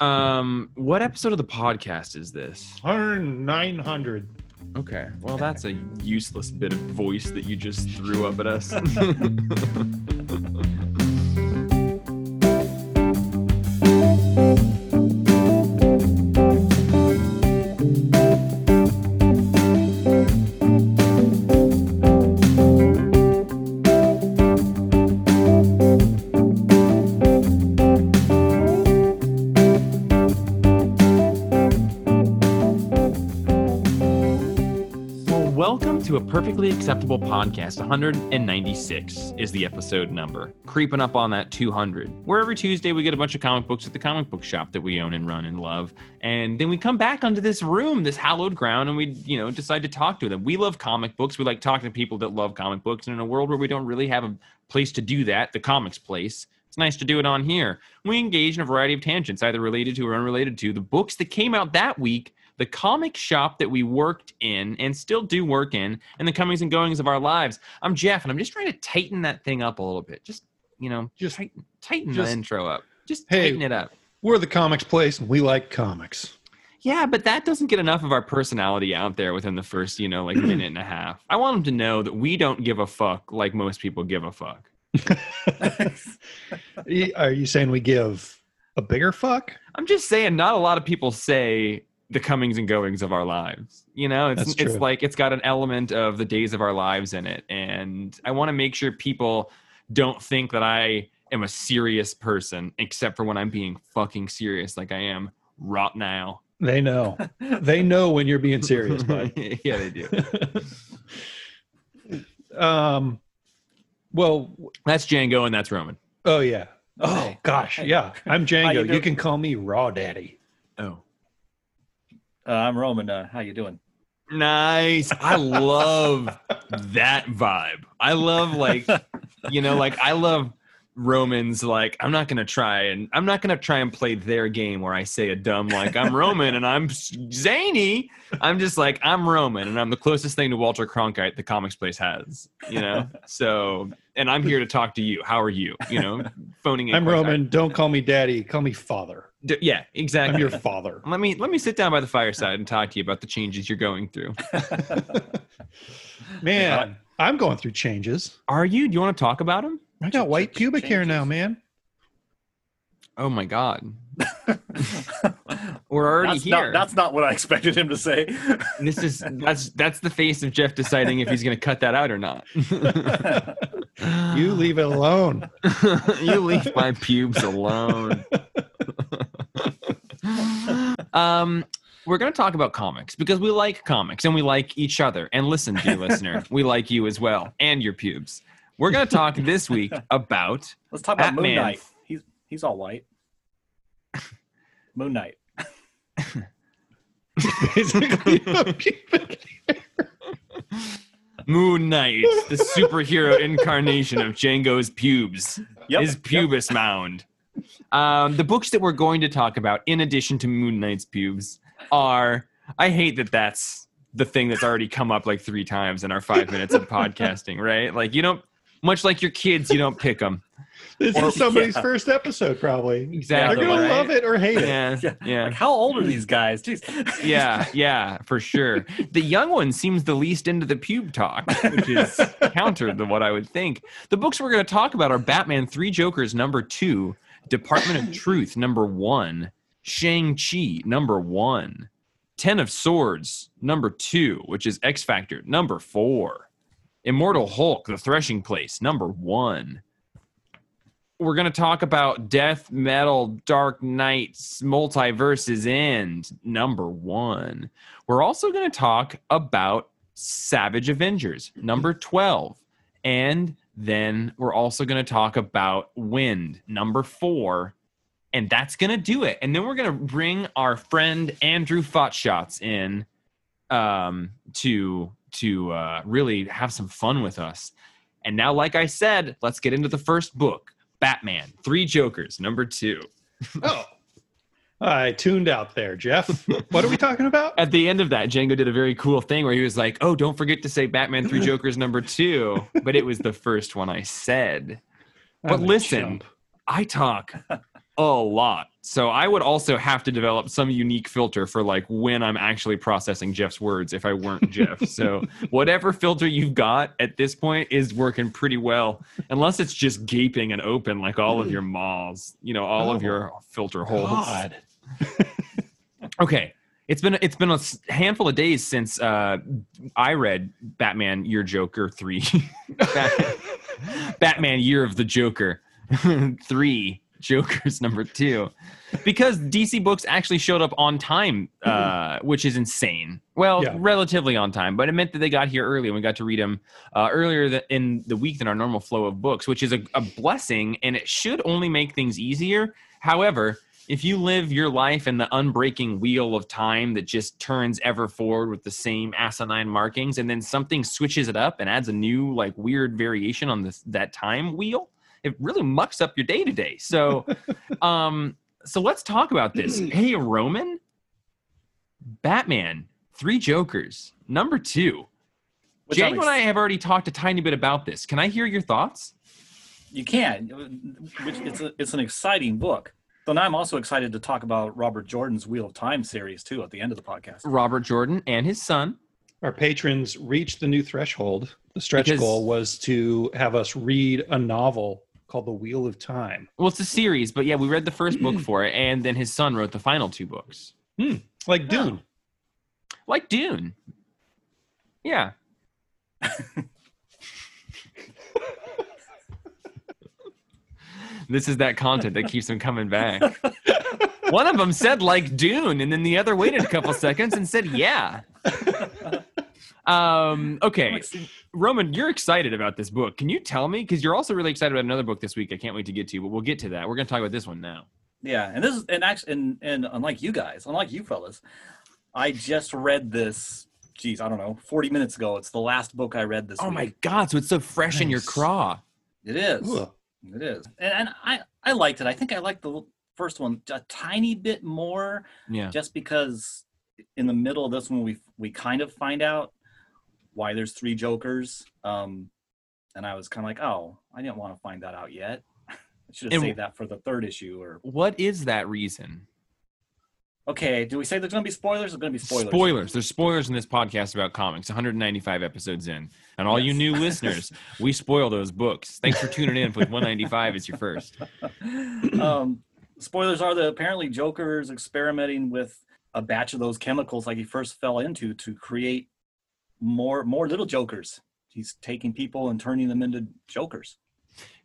Um, what episode of the podcast is this? 900. Okay, well, that's a useless bit of voice that you just threw up at us. acceptable podcast. 196 is the episode number. Creeping up on that 200. Where every Tuesday we get a bunch of comic books at the comic book shop that we own and run and love. And then we come back onto this room, this hallowed ground, and we, you know, decide to talk to them. We love comic books. We like talking to people that love comic books. And in a world where we don't really have a place to do that, the comics place, it's nice to do it on here. We engage in a variety of tangents, either related to or unrelated to the books that came out that week, the comic shop that we worked in and still do work in, and the comings and goings of our lives. I'm Jeff, and I'm just trying to tighten that thing up a little bit. Just, you know, Just- tighten, tighten just- the intro up. Just Hey. tighten it up. We're the comics place and we like comics. Yeah, but that doesn't get enough of our personality out there within the first, you know, like minute and a half. I want them to know that we don't give a fuck like most people give a fuck. Are you saying we give a bigger fuck? I'm just saying, not a lot of people say the comings and goings of our lives. You know, it's it's like it's got an element of the days of our lives in it, and I want to make sure people don't think that I am a serious person, except for when I'm being fucking serious, like I am right now. They know. they know when you're being serious, bud. yeah, they do. um, well, That's Django, and that's Roman. oh yeah. Oh gosh, yeah. I'm Django. you You, can call me Raw Daddy. Oh, Uh, I'm Roman. Uh, how you doing? nice. I love that vibe. I love like you know like i love romans like i'm not gonna try and i'm not gonna try and play their game where i say a dumb like i'm roman and i'm zany i'm just like i'm roman and i'm the closest thing to walter cronkite the comics place has you know so and i'm here to talk to you how are you you know phoning in I'm quick. Roman. Don't call me Daddy. Call me Father. D- yeah exactly I'm your father. let me let me sit down by the fireside and talk to you about the changes you're going through Man, I'm going through changes. are you do you want to talk about them I got white pubic hair now, man. oh my god we're already that's here Not, that's not what I expected him to say. This is that's that's the face of Jeff deciding if he's going to cut that out or not. You leave it alone. you leave my pubes alone. Um, we're going to talk about comics because we like comics and we like each other. And listen, dear listener, we like you as well and your pubes. We're going to talk this week about Let's talk about Moon Knight. He's he's all white. Moon Knight. Moon Knight, the superhero incarnation of Django's pubes. Yep. his pubis mound. Um, the books that we're going to talk about, in addition to Moon Knight's pubes, are. I hate that that's the thing that's already come up like three times in our five minutes of podcasting, right? Like, you don't, much like your kids, you don't pick them. This Or- is somebody's yeah. first episode, probably. Exactly. They're gonna right? love it or hate it. Yeah. Yeah. Yeah. Like, how old are these guys? Jeez. Yeah. Yeah. For sure. The young one seems the least into the pube talk, which is counter to what I would think. The books we're going to talk about are Batman Three Jokers, number two, Department of Truth, number one, Shang-Chi, number one, Ten of Swords, number two, which is X Factor, number four, Immortal Hulk, The Threshing Place, number one. We're going to talk about Death Metal Dark Nights Multiverses End, number one. We're also going to talk about Savage Avengers, number 12. And then we're also going to talk about Wynd, number four. And that's going to do it. And then we're going to bring our friend Andrew Fotshots in um, to to uh, really have some fun with us. And now, like I said, let's get into the first book Batman, Three Jokers, number two. Oh. I tuned out there, Jeff. What are we talking about? At the end of that, Django did a very cool thing where he was like, "Oh, don't forget to say Batman Three Jokers number two, but it was the first one I said. But I'm a listen, chump. I talk a lot. So I would also have to develop some unique filter for like when I'm actually processing Jeff's words if I weren't Jeff. So whatever filter you've got at this point is working pretty well, unless it's just gaping and open like all of mm. your maws, you know, all of Oh. your filter holes. God. Okay. It's been it's been a handful of days since uh, I read Batman Year Joker three, Bat- Batman Year of the Joker three, Joker's number two, because DC books actually showed up on time, uh, which is insane. Well, Yeah. relatively on time, but it meant that they got here early and we got to read them uh, earlier th- in the week than our normal flow of books, which is a, a blessing and it should only make things easier. However, if you live your life in the unbreaking wheel of time that just turns ever forward with the same asinine markings and then something switches it up and adds a new like weird variation on this that time wheel it really mucks up your day to day so um so let's talk about this hey roman batman three jokers number two Which I'm Django and I have already talked a tiny bit about this. Can I hear your thoughts? You can. Which it's a, it's an exciting book. Though now I'm also excited to talk about Robert Jordan's Wheel of Time series too at the end of the podcast. Robert Jordan and his son. Our patrons reached the new threshold. The stretch Because- goal was to have us read a novel called The Wheel of Time. Well, it's a series, but yeah, we read the first book hmm. for it, and then his son wrote the final two books, hmm. Like Dune. like Dune. Yeah. this is that content that keeps them coming back. One of them said like Dune, and then the other waited a couple seconds and said yeah. Um, okay, Roman, you're excited about this book. Can you tell me? Because you're also really excited about another book this week. I can't wait to get to, you, but we'll get to that. We're going to talk about this one now. Yeah, and this is and actually and and unlike you guys, unlike you fellas, I just read this. Geez, I don't know, forty minutes ago. It's the last book I read this. Oh week. my god! So it's so fresh in your craw. It is. Ugh. It is, and, and I I liked it. I think I liked the first one a tiny bit more, Yeah. just because in the middle of this one we we kind of find out why there's three Jokers. Um, and I was kind of like, oh, I didn't want to find that out yet. I should have saved that for the third issue. Or What is that reason? Okay, do we say there's going to be spoilers? There's going to be spoilers. Spoilers. There's spoilers in this podcast about comics. 195 episodes in, and all you new listeners, we spoil those books. Thanks for tuning in. With 195 is your first. um, spoilers are that apparently Joker's experimenting with a batch of those chemicals like he first fell into to create more more little Jokers. He's taking people and turning them into Jokers.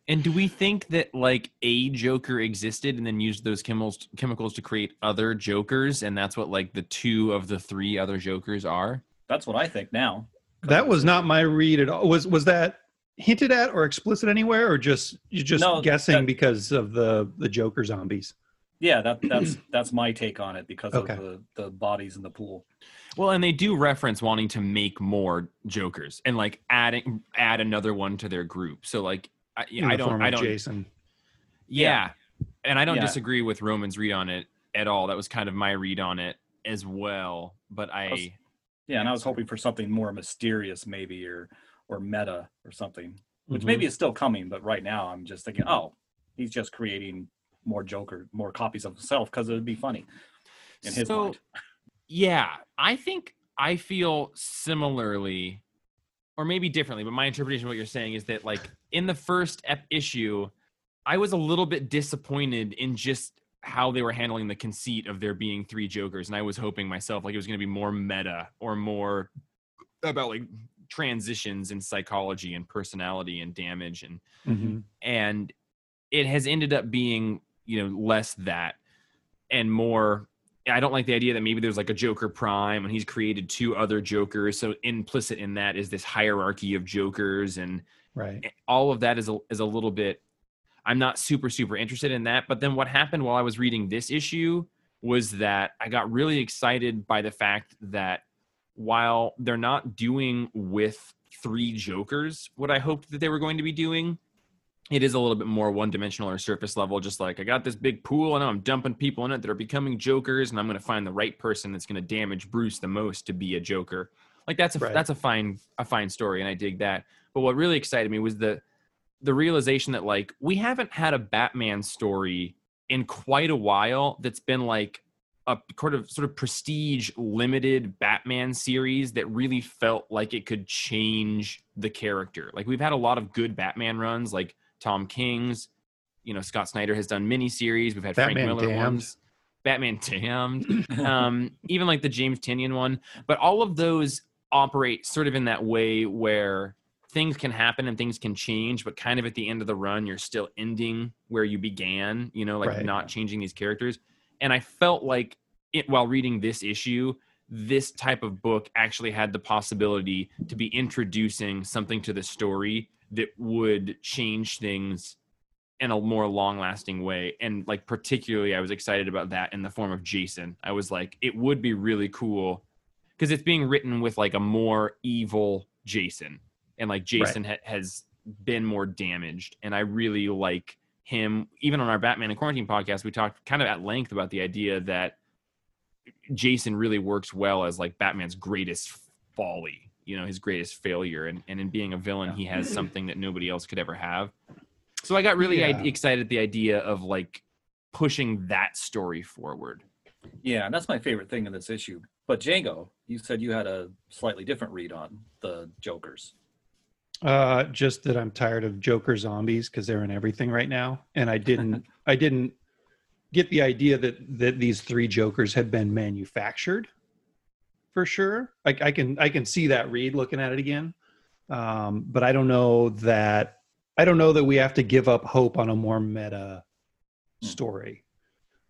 And do we think that like a Joker existed and then used those chemicals chemicals to create other Jokers, and that's what like the two of the three other Jokers are? That's what I think now. That was not my read at all. Was was that hinted at or explicit anywhere, or just you're just No, guessing that- because of the the Joker zombies? Yeah, that that's that's my take on it because Okay. of the, the bodies in the pool. Well, and they do reference wanting to make more Jokers and like adding add another one to their group. So like I, In I don't form I don't Jason. Yeah. And I don't Yeah. disagree with Roman's read on it at all. That was kind of my read on it as well. But I, was- Yeah, and I was hoping for something more mysterious, maybe or or meta or something, which Mhm. maybe is still coming. But right now, I'm just thinking, oh, he's just creating more Joker, more copies of himself because it would be funny in his So, mind. yeah, I think I feel similarly, or maybe differently, but my interpretation of what you're saying is that, like, in the first ep- issue, I was a little bit disappointed in just how they were handling the conceit of there being three Jokers. And I was hoping myself, like, it was going to be more meta or more about, like, transitions in psychology and personality and damage and Mhm. and it has ended up being you know less that and more i don't like the idea that maybe there's like a joker prime and he's created two other jokers so implicit in that is this hierarchy of jokers and Right. all of that is a, is a little bit i'm not super super interested in that but then what happened while i was reading this issue was that i got really excited by the fact that while they're not doing with three jokers what i hoped that they were going to be doing it is a little bit more one dimensional or surface level just like i got this big pool and i'm dumping people in it that are becoming jokers and i'm going to find the right person that's going to damage bruce the most to be a joker like that's a Right. that's a fine a fine story and i dig that but what really excited me was the the realization that like we haven't had a batman story in quite a while that's been like a sort of sort of prestige limited Batman series that really felt like it could change the character. Like we've had a lot of good Batman runs, like Tom King's. You know, Scott Snyder has done miniseries. We've had Batman Frank Miller Damned. ones. Batman Damned. um, even like the James Tynion one. But all of those operate sort of in that way where things can happen and things can change, but kind of at the end of the run, you're still ending where you began, you know, like Right. not changing these characters. And I felt like it while reading this issue, this type of book actually had the possibility to be introducing something to the story that would change things in a more long lasting way. And like, particularly, I was excited about that in the form of Jason. I was like, it would be really cool because it's being written with like a more evil Jason. And like, Jason ha- has been more damaged. And I really like him. Even on our Batman and Quarantine podcast, we talked kind of at length about the idea that Jason really works well as like Batman's greatest folly, you know, his greatest failure. And, and in being a villain, he has something that nobody else could ever have. So I got really Yeah. i- excited at the idea of like pushing that story forward. Yeah, and that's my favorite thing in this issue. But Django, you said you had a slightly different read on the Jokers. Uh, just that I'm tired of Joker zombies because they're in everything right now, and I didn't, I didn't get the idea that that these three Jokers had been manufactured. For sure, I, I can I can see that read looking at it again, um, but I don't know that I don't know that we have to give up hope on a more meta Hmm. story.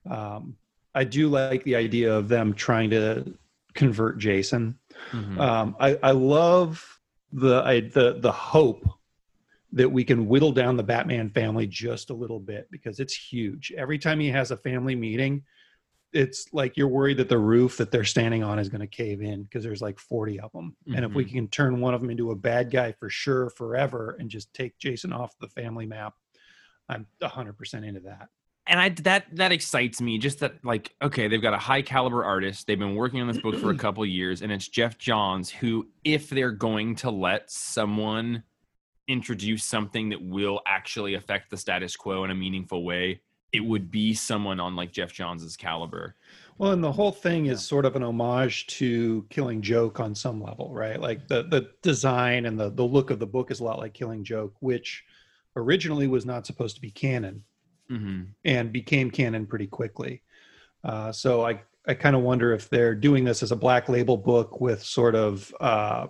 Um, I do like the idea of them trying to convert Jason Mhm. um, I, I love the I, the the hope that we can whittle down the Batman family just a little bit because it's huge. Every time he has a family meeting, it's like you're worried that the roof that they're standing on is going to cave in because there's like 40 of them. And if we mm-hmm. can turn one of them into a bad guy for sure forever and just take Jason off the family map, I'm 100% into that. and I that that excites me. Just that, like, okay, they've got a high caliber artist. They've been working on this book for a couple years, and it's Geoff Johns who, if they're going to let someone introduce something that will actually affect the status quo in a meaningful way, it would be someone on like Geoff Johns's caliber. Well, and the whole thing is sort of an homage to Killing Joke on some level, right? Like the the design and the the look of the book is a lot like Killing Joke, which originally was not supposed to be canon hmm and became canon pretty quickly. Uh, so I I kind of wonder if they're doing this as a black label book with sort of uh,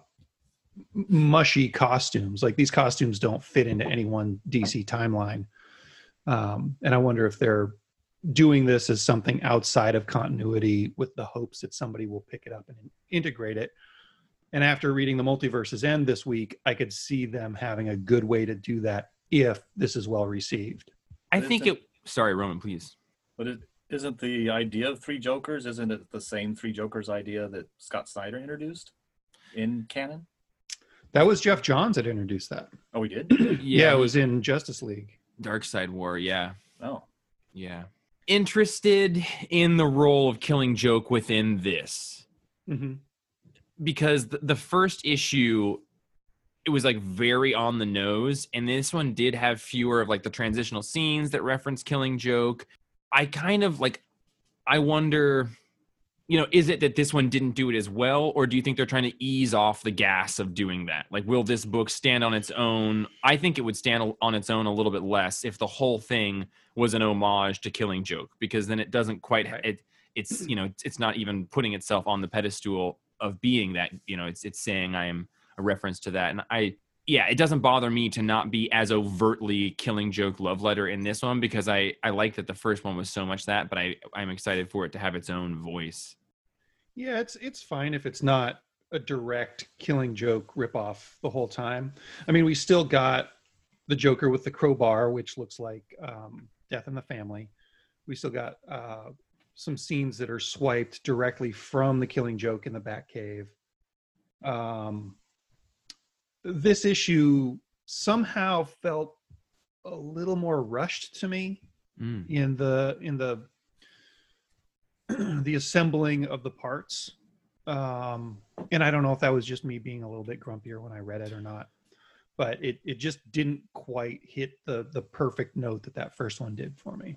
mushy costumes. Like these costumes don't fit into any one DC timeline, um, and I wonder if they're doing this as something outside of continuity with the hopes that somebody will pick it up and integrate it. And after reading the multiverses end this week, I could see them having a good way to do that if this is well received. I think it. Sorry, Roman, please. But it isn't the idea of three Jokers, isn't it the same three Jokers idea that Scott Snyder introduced in canon? That was Geoff Johns that introduced that. Oh, we did? Yeah, it was in Justice League. Darkseid War. Yeah. Oh. Yeah. Interested in the role of Killing Joke within this Mm-hmm. because the, the first issue it was like very on the nose and this one did have fewer of like the transitional scenes that reference Killing Joke. I kind of like I wonder you know, is it that this one didn't do it as well, or do you think they're trying to ease off the gas of doing that? Like, will this book stand on its own? I think it would stand on its own a little bit less if the whole thing was an homage to Killing Joke, because then it doesn't quite. Right. It, it's you know, it's, it's not even putting itself on the pedestal of being that. You know, it's it's saying I am a reference to that, and I yeah, it doesn't bother me to not be as overtly killing joke love letter in this one because I I like that the first one was so much that, but I I'm excited for it to have its own voice. Yeah, it's it's fine if it's not a direct killing joke ripoff the whole time. I mean, we still got the Joker with the crowbar, which looks like um, Death in the Family. We still got uh, some scenes that are swiped directly from the Killing Joke in the Batcave. Um, this issue somehow felt a little more rushed to me Mm. in the in the the assembling of the parts um and i don't know if that was just me being a little bit grumpier when i read it or not but it it just didn't quite hit the the perfect note that that first one did for me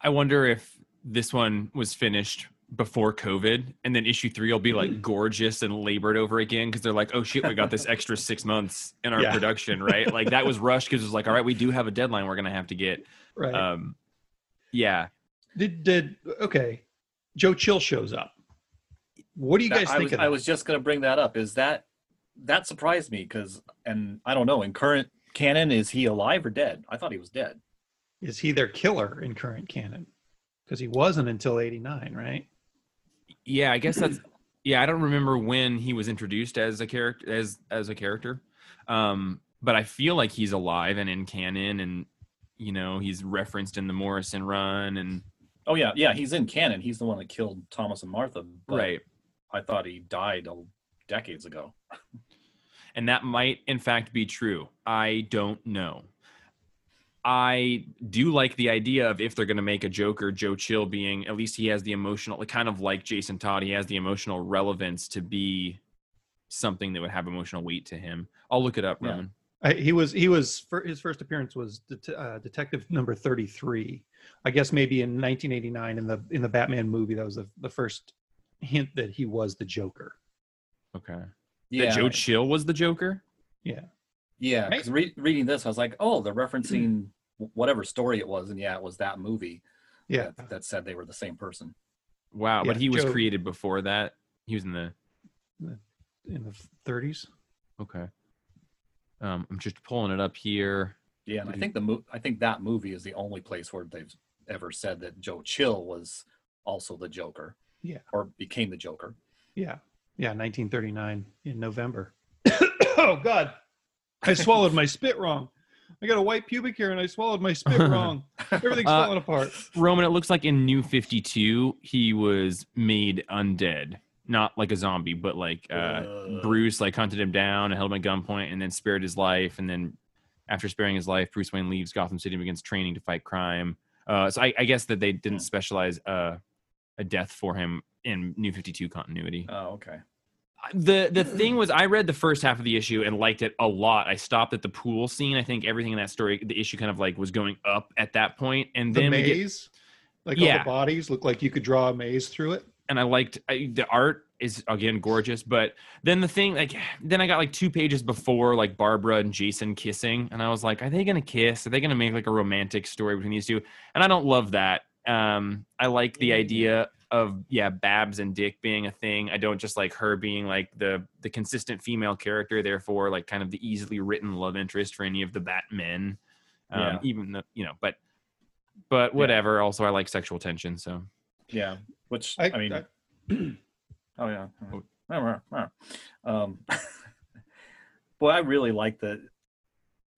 I wonder if this one was finished before COVID, and then issue three will be like gorgeous and labored over again because they're like, oh shit, we got this extra six months in our Yeah. production, right? Like that was rushed because it was like, all right, we do have a deadline we're gonna have to get. Right. Um, yeah, did did okay? Joe Chill shows up. What do you That- guys I was, of that? I was just going to bring that up. Is that that surprised me because, and I don't know. In current canon, is he alive or dead? I thought he was dead. Is he their killer in current canon? Because he wasn't until '89, right? Yeah. I guess that's yeah. I don't remember when he was introduced as a character as as a character, um, but I feel like he's alive and in canon, and you know he's referenced in the Morrison run, and Oh yeah, yeah. He's in canon. He's the one that killed Thomas and Martha. but right. I thought he died decades ago. and that might in fact be true i don't know i do like the idea of if they're going to make a joker joe chill being at least he has the emotional kind of like jason todd he has the emotional relevance to be something that would have emotional weight to him. I'll look it up Yeah. roman. I, he was he was fir- his first appearance was det- uh, detective number 33 i guess maybe in 1989 in the in the batman movie that was the, the first hint that he was the joker. Okay. Yeah, that joe chill was the joker? Yeah. Yeah. Because re- reading this, I was like, oh, they're referencing whatever story it was, and yeah, it was that movie. yeah that, that said they were the same person. wow but he was Joe- created before that he was in the in the 30s okay um i'm just pulling it up here Yeah, and I Did he- think the mo- I think that movie is the only place where they've ever said that Joe Chill was also the Joker. Yeah. or became the Joker. yeah yeah 1939 in november oh god i swallowed my spit wrong i got a white pubic hair and i swallowed my spit wrong everything's Uh, falling apart Roman, it looks like in New 52, he was made undead. Not like a zombie, but like uh, Uh. Bruce like hunted him down and held him at gunpoint and then spared his life. And then after sparing his life, Bruce Wayne leaves Gotham City and begins training to fight crime. Uh, so I, I guess that they didn't Hmm. specialize uh, a death for him in New 52 continuity. Oh, okay. The the thing was I read the first half of the issue and liked it a lot. I stopped at the pool scene. I think everything in that story, the issue kind of like was going up at that point, and the then get- maze like all the bodies look like you could draw a maze through it and I liked I, the art is again gorgeous. But then the thing, like, then I got like two pages before like Barbara and Jason kissing, and I was like, are they gonna kiss? Are they gonna make like a romantic story between these two? And I don't love that. Um, I like the idea of yeah, Babs and Dick being a thing. I don't just like her being like the the consistent female character, therefore like kind of the easily written love interest for any of the Batmen. Um, Yeah. even the you know, but but whatever. Also, I like sexual tension, so Yeah, which I- I, mean, I- oh yeah. Oh. Um, boy, I really like the.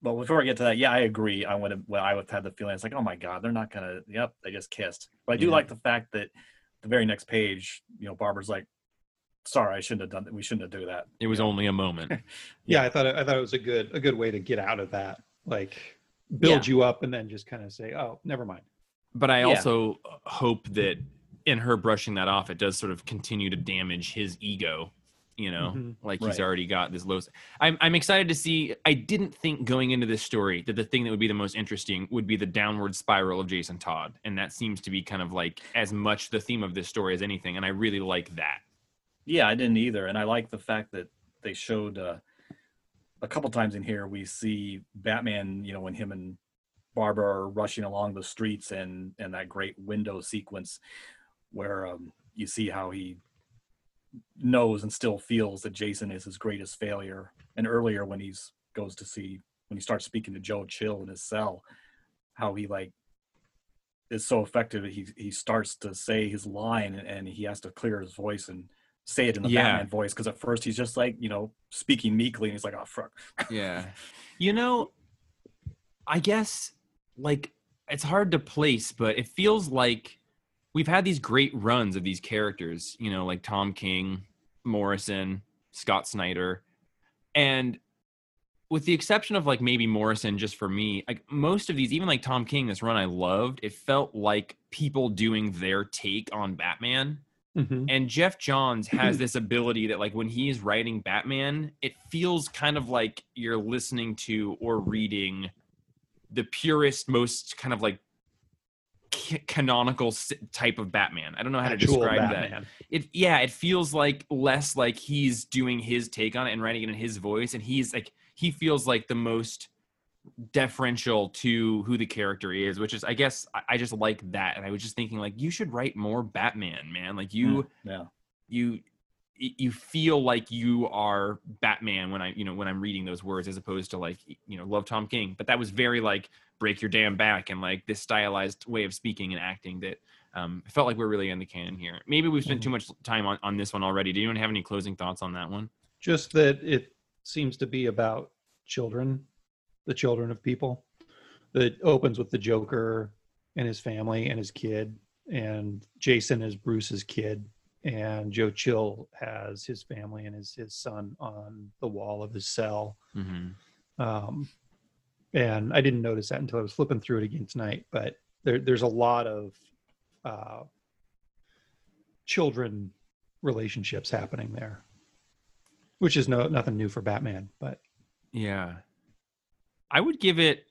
But before I get to that, yeah, I agree. I would have. Well, I would have had the feeling it's like, oh my god, they're not gonna. Yep, they just kissed. But I do Yeah. like the fact that the very next page, you know, Barbara's like, "Sorry, I shouldn't have done that. We shouldn't have do that." it was only a moment. yeah i thought it, i thought it was a good a good way to get out of that like build you up and then just kind of say oh never mind but I Yeah. also hope that in her brushing that off, it does sort of continue to damage his ego. You know, Mhm. like he's already got this low. I'm I'm excited to see. I didn't think going into this story that the thing that would be the most interesting would be the downward spiral of Jason Todd, and that seems to be kind of like as much the theme of this story as anything. And I really like that. Yeah, I didn't either, and I like the fact that they showed uh, a couple times in here. We see Batman, you know, when him and Barbara are rushing along the streets, and and that great window sequence where um, you see how he knows and still feels that Jason is his greatest failure. And earlier, when he's goes to see when he starts speaking to Joe Chill in his cell, how he like is so effective. He he starts to say his line, and, and he has to clear his voice and say it in the Yeah. Batman voice because at first he's just like you know speaking meekly, and he's like, "Oh fuck." Yeah. You know, I guess like it's hard to place, but it feels like we've had these great runs of these characters, you know, like Tom King, Morrison, Scott Snyder. And with the exception of like maybe Morrison just for me, like most of these, even like Tom King, this run I loved, it felt like people doing their take on Batman. Mhm. And Geoff Johns has this ability that, like, when he is writing Batman, it feels kind of like you're listening to or reading the purest, most kind of like canonical type of Batman. I don't know how to Actual describe that. It yeah, it feels like less like he's doing his take on it and writing it in his voice, and he's like he feels like the most deferential to who the character is, which is I guess I, I just like that, and I was just thinking like you should write more Batman, man. Like you hmm, yeah. you you feel like you are Batman when I you know when I'm reading those words as opposed to like you know love Tom King, but that was very like break your damn back and like this stylized way of speaking and acting that um, felt like we're really in the canon here. Maybe we've spent too much time on, on this one already. Do anyone have any closing thoughts on that one? Just that it seems to be about children, the children of people. That opens with the Joker and his family and his kid, and Jason is Bruce's kid, and Joe Chill has his family and his his son on the wall of his cell. Mm-hmm. Um, and I didn't notice that until I was flipping through it again tonight. But there, there's a lot of uh, children relationships happening there, which is no nothing new for Batman. But Yeah. I would give it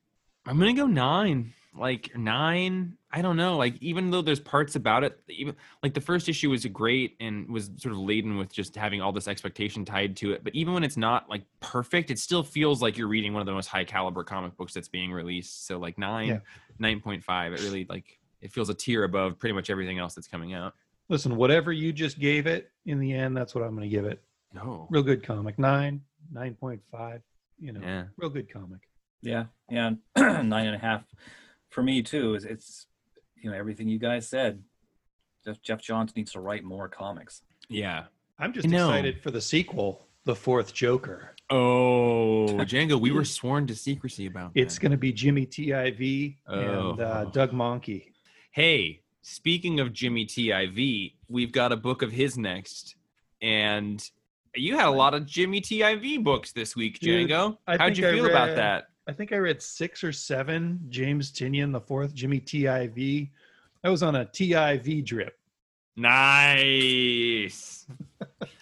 I'm gonna go nine. Like nine, I don't know. Like even though there's parts about it, even like the first issue was great and was sort of laden with just having all this expectation tied to it. But even when it's not like perfect, it still feels like you're reading one of the most high caliber comic books that's being released. So like nine, Yeah. nine point five. It really like it feels a tier above pretty much everything else that's coming out. listen, whatever you just gave it, in the end, that's what I'm going to give it. No. Real good comic, nine, nine point five. You know, Yeah. real good comic. Yeah, yeah, nine and a half for me too. Is it's you know everything you guys said. Jeff, Geoff Johns needs to write more comics. Yeah. I'm just excited for the sequel, the fourth Joker. Oh, Django, we were sworn to secrecy about It's going to be Jimmy Tiv Oh. and uh, Doug Monkey. Hey, speaking of Jimmy TIV, we've got a book of his next. And you had a lot of Jimmy TIV books this week, Dude, Django. I How'd you I feel about that? I think I read six or seven. James Tynion, the fourth, Jimmy Tiv. I was on a Tiv drip. Nice.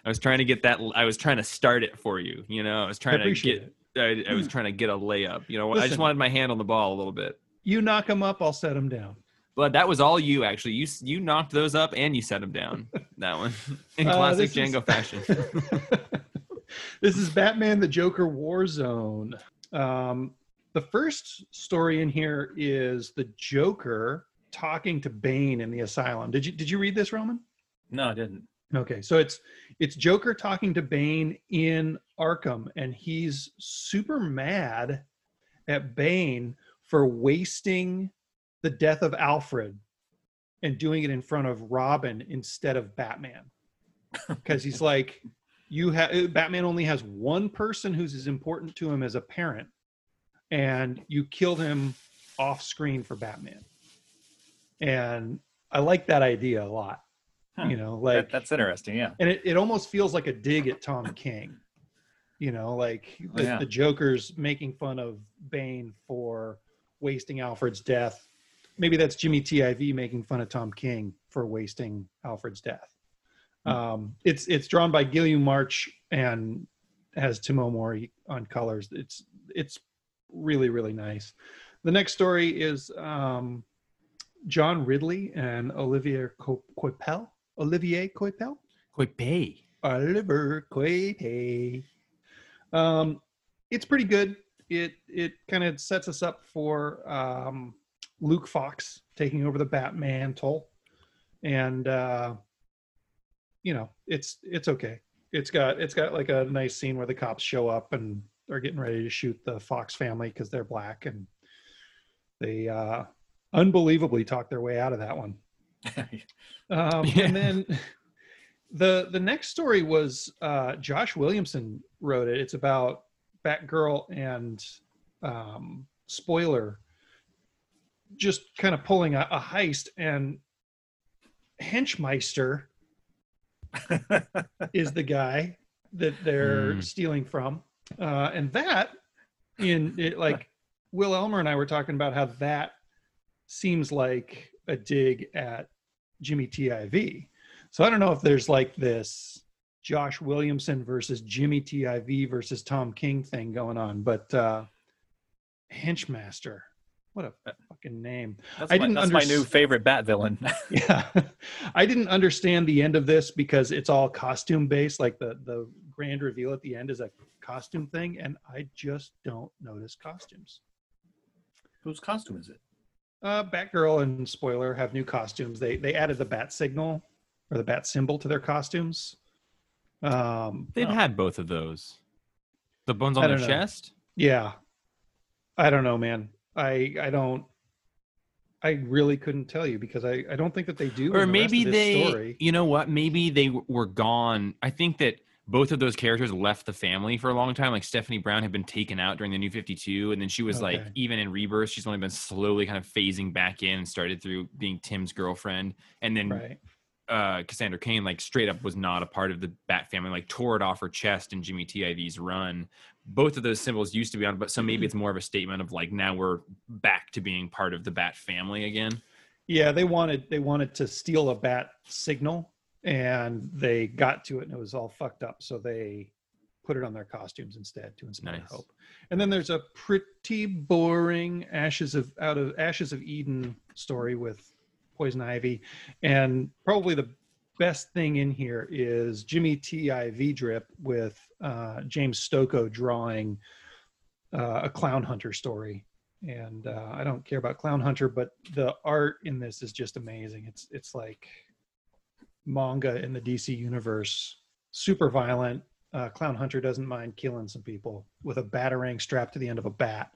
I was trying to get that. I was trying to start it for you. You know, I was I trying to appreciate get. I, I was trying to get a layup. You know, I just wanted my hand on the ball a little bit. You knock him up, I'll set him down. But that was all you actually. You you knocked those up and you set them down. That one in Uh, classic is- Django fashion. this is Batman the Joker Warzone. Um, the first story in here is the Joker talking to Bane in the asylum. Did you did you read this, Roman? No, I didn't. Okay, so it's it's Joker talking to Bane in Arkham, and he's super mad at Bane for wasting the death of Alfred and doing it in front of Robin instead of Batman. Because he's like, you have uh, Batman only has one person who's as important to him as a parent, and you kill him off screen for Batman. And I like that idea a lot. Huh. You know, That, like that's interesting. Yeah. and it, it almost feels like a dig at Tom King. You know, like oh, the, yeah. the Joker's making fun of Bane for wasting Alfred's death. Maybe that's Jimmy Tiv making fun of Tom King for wasting Alfred's death. Um, it's it's drawn by Guillem March and has Tomeu Morey on colors. It's it's really really nice. The next story is um, John Ridley and Olivier Co- Coipel. Olivier Coipel. Pay. Oliver Quaid. Um, it's pretty good. It it kind of sets us up for um, Luke Fox taking over the Batman toll, and uh, you know it's it's okay. It's got it's got like a nice scene where the cops show up and they're getting ready to shoot the Fox family because they're black, and they uh, unbelievably talk their way out of that one. Um, Yeah. And then the the next story was uh, Josh Williamson wrote it. It's about Batgirl and um, spoiler, just kind of pulling a, a heist, and Henchmeister is the guy that they're Hmm. stealing from, uh, and that in it, like Will Elmer and I were talking about how that seems like a dig at Jimmy Tiv. So I don't know if there's like this Josh Williamson versus Jimmy Tiv versus Tom King thing going on, but uh Henchmaster. What a fucking name. That's, I my, didn't that's my new favorite Bat villain. Yeah. I didn't understand the end of this because it's all costume based. Like the, the grand reveal at the end is a costume thing. And I just don't notice costumes. Whose costume is it? Uh, Batgirl and Spoiler have new costumes. They they added the bat signal or the bat symbol to their costumes. Um, They've Oh. had both of those. The bones on their know. chest. yeah, I don't know, man. I I don't. I really couldn't tell you because I I don't think that they do. or the maybe they Story. you know what maybe they w- were gone i think that both of those characters left the family for a long time like stephanie brown had been taken out during the new 52 and then she was like even in rebirth she's only been slowly kind of phasing back in and started through being tim's girlfriend and then Right. Uh cassandra cain like straight up was not a part of the bat family like tore it off her chest in jimmy tiv's run both of those symbols used to be on but so maybe it's more of a statement of like now we're back to being part of the bat family again Yeah, they wanted they wanted to steal a bat signal, and they got to it, and it was all fucked up. So they put it on their costumes instead to inspire Nice. hope. And then there's a pretty boring Ashes of out of Ashes of Eden story with Poison Ivy, and probably the best thing in here is Jimmy T. I. V. Drip with uh, James Stokoe drawing uh, a Clown Hunter story and uh, I don't care about Clown Hunter, but the art in this is just amazing. It's it's like manga in the DC universe, super violent. Uh, Clown Hunter doesn't mind killing some people with a batarang strapped to the end of a bat,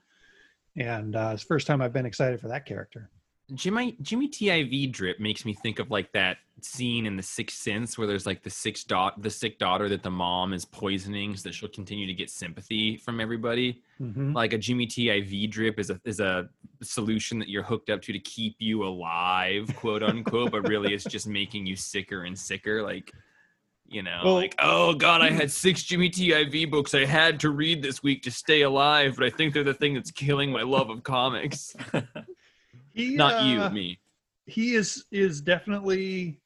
and uh, it's the first time I've been excited for that character. Jimmy Jimmy TIV drip makes me think of like that scene in The Sixth Sense where there's like the six dot the sick daughter that the mom is poisoning so that she'll continue to get sympathy from everybody. Mhm. Like a Jimmy TIV drip is a is a solution that you're hooked up to to keep you alive, quote unquote, but really it's just making you sicker and sicker. Like you know, Well- like oh god, I had six Jimmy TIV books I had to read this week to stay alive, but I think they're the thing that's killing my love of comics. He, Not you, uh, me. he is is definitely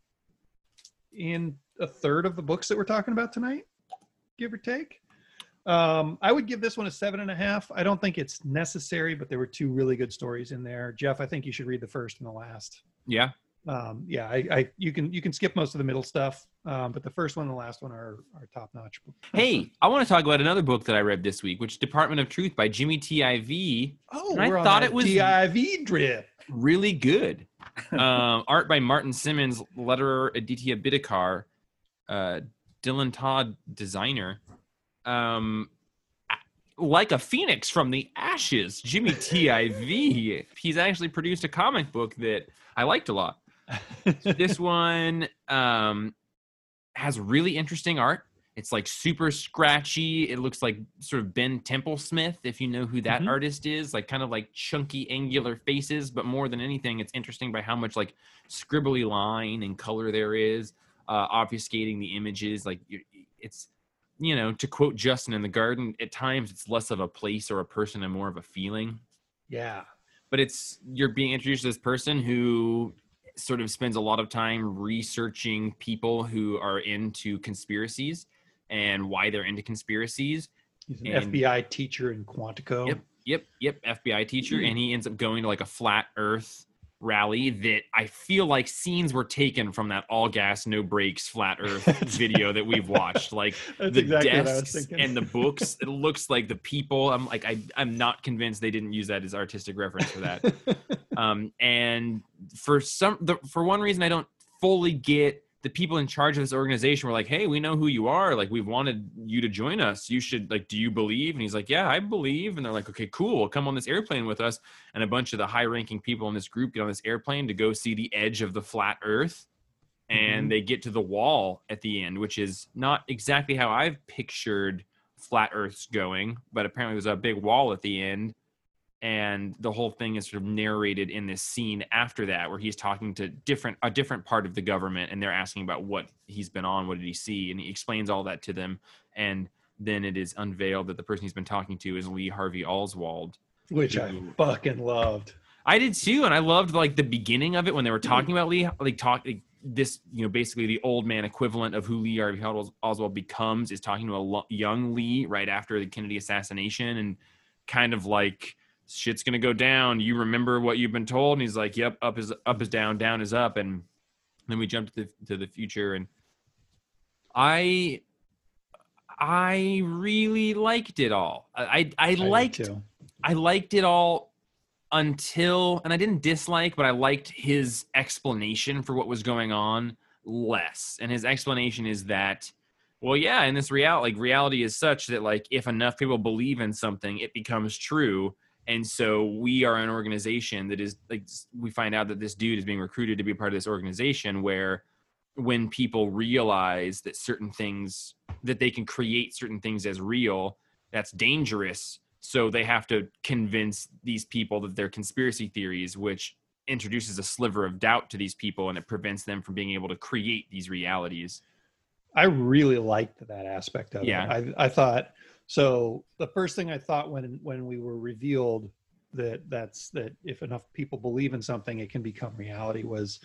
in a third of the books that we're talking about tonight, give or take. Um, I would give this one a seven and a half. I don't think it's necessary, but there were two really good stories in there. Jeff, I think you should read the first and the last. Yeah. Um, yeah, I, I you can you can skip most of the middle stuff, um, but the first one and the last one are are top notch. Hey, I want to talk about another book that I read this week, which Department of Truth by Jimmy TIV. oh, and I we're on thought that it was- DIV drip. Really good. um, art by Martin Simmonds, letterer Aditya Bidikar, uh, Dylan Todd, designer. Um, like a phoenix from the ashes, Jimmy TIV. He's actually produced a comic book that I liked a lot. this one um, has really interesting art. It's like super scratchy. It looks like sort of Ben Templesmith, if you know who that Mhm. artist is. Like kind of like chunky, angular faces, but more than anything, it's interesting by how much like scribbly line and color there is, uh, obfuscating the images. Like it's, you know, to quote Justin in the Garden, at times it's less of a place or a person and more of a feeling yeah, but it's you're being introduced to this person who sort of spends a lot of time researching people who are into conspiracies and why they're into conspiracies. he's an And- FBI teacher in Quantico. Yep, yep, yep. FBI teacher, and he ends up going to like a flat Earth rally that I feel like scenes were taken from that all gas no brakes flat Earth video that we've watched. Like That's the exactly what I was desks and the books, it looks like the people. I'm like I I'm not convinced they didn't use that as artistic reference for that. um, and for some the, for one reason i don't fully get the people in charge of this organization were like hey we know who you are. Like we've wanted you to join us. You should like do you believe? And he's like yeah i believe. And they're like okay cool. Come on this airplane with us. And a bunch of the high ranking people in this group get on this airplane to go see the edge of the flat earth. And Mhm. they get to the wall at the end which is not exactly how i've pictured flat earths going but apparently there's a big wall at the end and the whole thing is sort of narrated in this scene after that where he's talking to different a different part of the government and they're asking about what he's been on what did he see and he explains all that to them and then it is unveiled that the person he's been talking to is lee harvey oswald which I fucking loved. I did too, and I loved like the beginning of it when they were mm-hmm. talking about Lee, like talk like, this, you know, basically the old man equivalent of who Lee Harvey Oswald becomes is talking to a lo- young Lee right after the Kennedy assassination, and kind of like shit's gonna go down. You remember what you've been told? And he's like, Yep, up is up is down, down is up. And then we jumped to the to the future and I I really liked it all. I I, I liked. I liked it all until, and I didn't dislike, but I liked his explanation for what was going on less. And his explanation is that, well, yeah, in this reality, like reality is such that like if enough people believe in something, it becomes true. And so we are an organization that is like we find out that this dude is being recruited to be part of this organization where when people realize that certain things that they can create certain things as real, that's dangerous so they have to convince these people that they're conspiracy theories, which introduces a sliver of doubt to these people and it prevents them from being able to create these realities. I really liked that aspect of Yeah. it. I, I thought so. The first thing I thought when when we were revealed that that's that if enough people believe in something, it can become reality. Was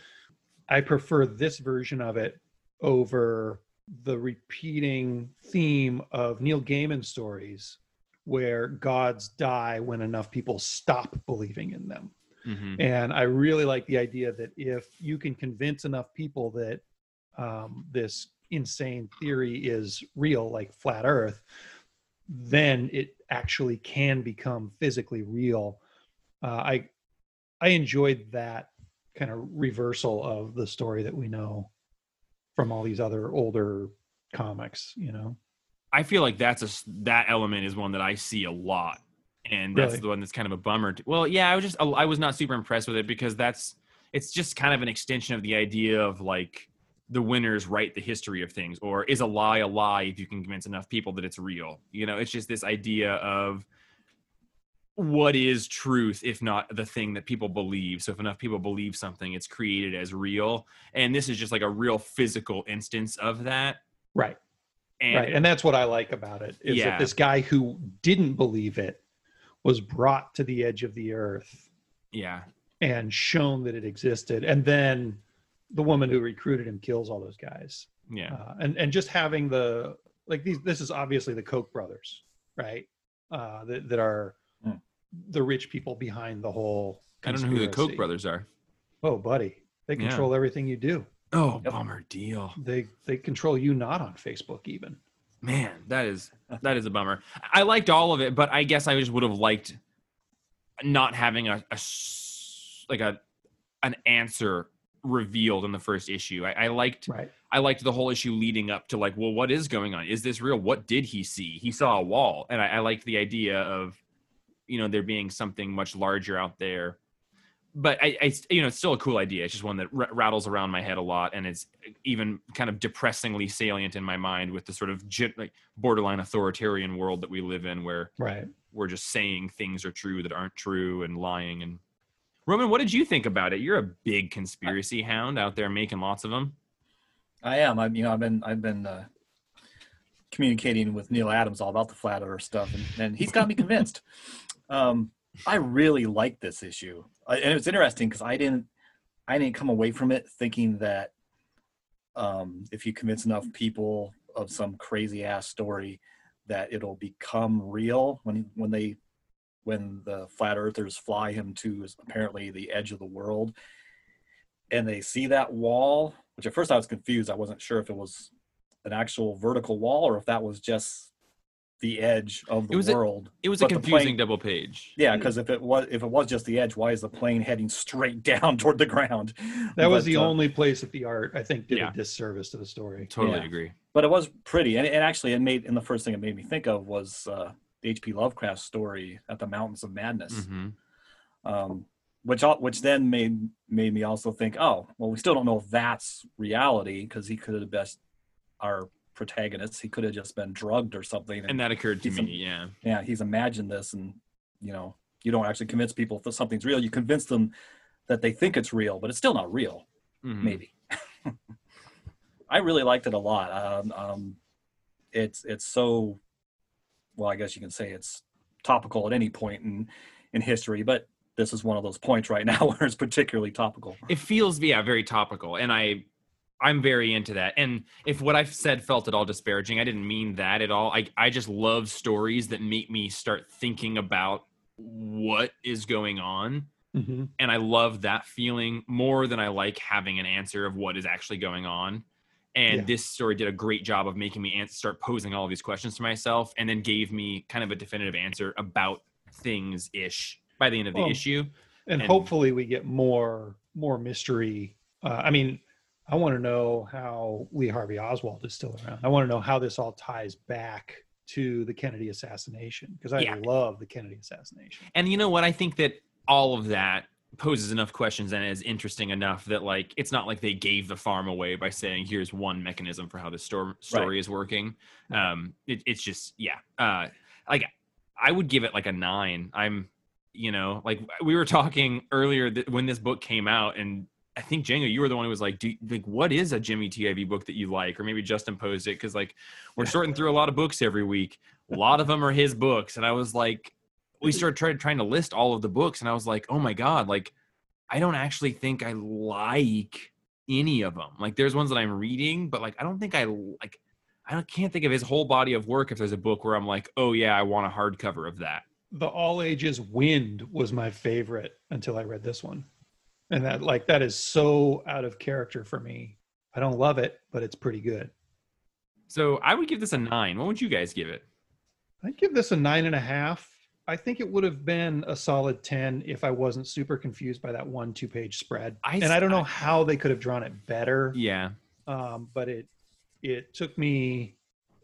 I prefer this version of it over the repeating theme of Neil Gaiman stories where gods die when enough people stop believing in them. Mm-hmm. And I really like the idea that if you can convince enough people that um, this insane theory is real, like flat Earth, then it actually can become physically real. Uh, I I enjoyed that kind of reversal of the story that we know from all these other older comics. You know, I feel like that's a that element is one that I see a lot, and that's Really? the one that's kind of a bummer. To, well, yeah, I was just I was not super impressed with it because that's it's just kind of an extension of the idea of like the winners write the history of things, or is a lie a lie if you can convince enough people that it's real. You know, it's just this idea of what is truth if not the thing that people believe so if enough people believe something it's created as real and this is just like a real physical instance of that right? and right, and that's what I like about it is Yeah. that this guy who didn't believe it was brought to the edge of the earth yeah and shown that it existed and then the woman who recruited him kills all those guys yeah uh, and and just having the like these this is obviously the koch brothers right uh that, that are Hmm. the rich people behind the whole I don't know who the Koch brothers are. oh buddy they Yeah. control everything you do Oh, Yep. bummer deal. they they control you not on facebook even Man, that is that is a bummer. I liked all of it, but I guess I just would have liked not having a, a s- like a an answer revealed in the first issue. I, I liked right I liked the whole issue leading up to like, well, what is going on? Is this real? What did he see? He saw a wall, and I, I liked the idea of, you know, there being something much larger out there. But I, I you know, it's still a cool idea. It's just one that r- rattles around my head a lot, and it's even kind of depressingly salient in my mind with the sort of like borderline authoritarian world that we live in, where right we're just saying things are true that aren't true and lying. And Roman, what did you think about it? You're a big conspiracy hound out there making lots of them. I am. I'm. You know, I've been. I've been uh, communicating with Neal Adams all about the flat Earth stuff, and, and he's got me convinced. Um, I really like this issue, I, and was interesting because I didn't. I didn't come away from it thinking that um, if you convince enough people of some crazy ass story, that it'll become real when when they when the flat earthers fly him to apparently the edge of the world and they see that wall which at first i was confused i wasn't sure if it was an actual vertical wall or if that was just the edge of the It was a- world It was a But the confusing plane- double page. yeah because if it was if it was just the edge why is the plane heading straight down toward the ground that was the uh, only place that the art i think did Yeah. a disservice to the story Totally Yeah. agree. but it was pretty and, and actually it made and the first thing it made me think of was uh, the hp lovecraft story at the mountains of madness hmm um, which which then made made me also think, oh, well, we still don't know if that's reality because he could have best our protagonist. He could have just been drugged or something. And that occurred to me. Yeah. yeah, he's imagined this, and you know, you don't actually convince people that something's real. You convince them that they think it's real, but it's still not real. Mhm. Maybe. I really liked it a lot. Um, um, it's it's so well. I guess you can say it's topical at any point in in history, but this is one of those points right now where it's particularly topical. It feels yeah very topical, and I I'm very into that. And if what I've said felt at all disparaging, I didn't mean that at all. I I just love stories that make me start thinking about what is going on. hmm And I love that feeling more than I like having an answer of what is actually going on. And Yeah. this story did a great job of making me ans- start posing all of these questions to myself and then gave me kind of a definitive answer about things ish by the end of the Well, issue. and, And- hopefully we get more more mystery. Uh, I mean, I want to know how Lee Harvey Oswald is still around. I want to know how this all ties back to the Kennedy assassination because I Yeah. love the Kennedy assassination. And you know what? I think that all of that poses enough questions and is interesting enough that like it's not like they gave the farm away by saying here's one mechanism for how the story story is working. Um, it, it's just yeah. Uh, like I would give it like a nine. I'm, you know, like we were talking earlier that when this book came out, and I think Django, you were the one who was like, Do, like, what is a Jimmy TIV book that you like? Or maybe Justin posed it because like we're sorting through a lot of books every week. A lot of them are his books, and I was like, we started trying trying to list all of the books, and I was like, oh my god, like I don't actually think I like any of them. Like there's ones that I'm reading, but like I don't think I like. I can't think of his whole body of work if there's a book where I'm like, oh yeah, I want a hardcover of that. The all ages Wynd was my favorite until I read this one. And that like that is so out of character for me. I don't love it, but it's pretty good. So I would give this a nine. What would you guys give it? I'd give this a nine and a half. I think it would have been a solid 10 if I wasn't super confused by that one two page spread. I and I don't know I- how they could have drawn it better, Yeah, um, but it it took me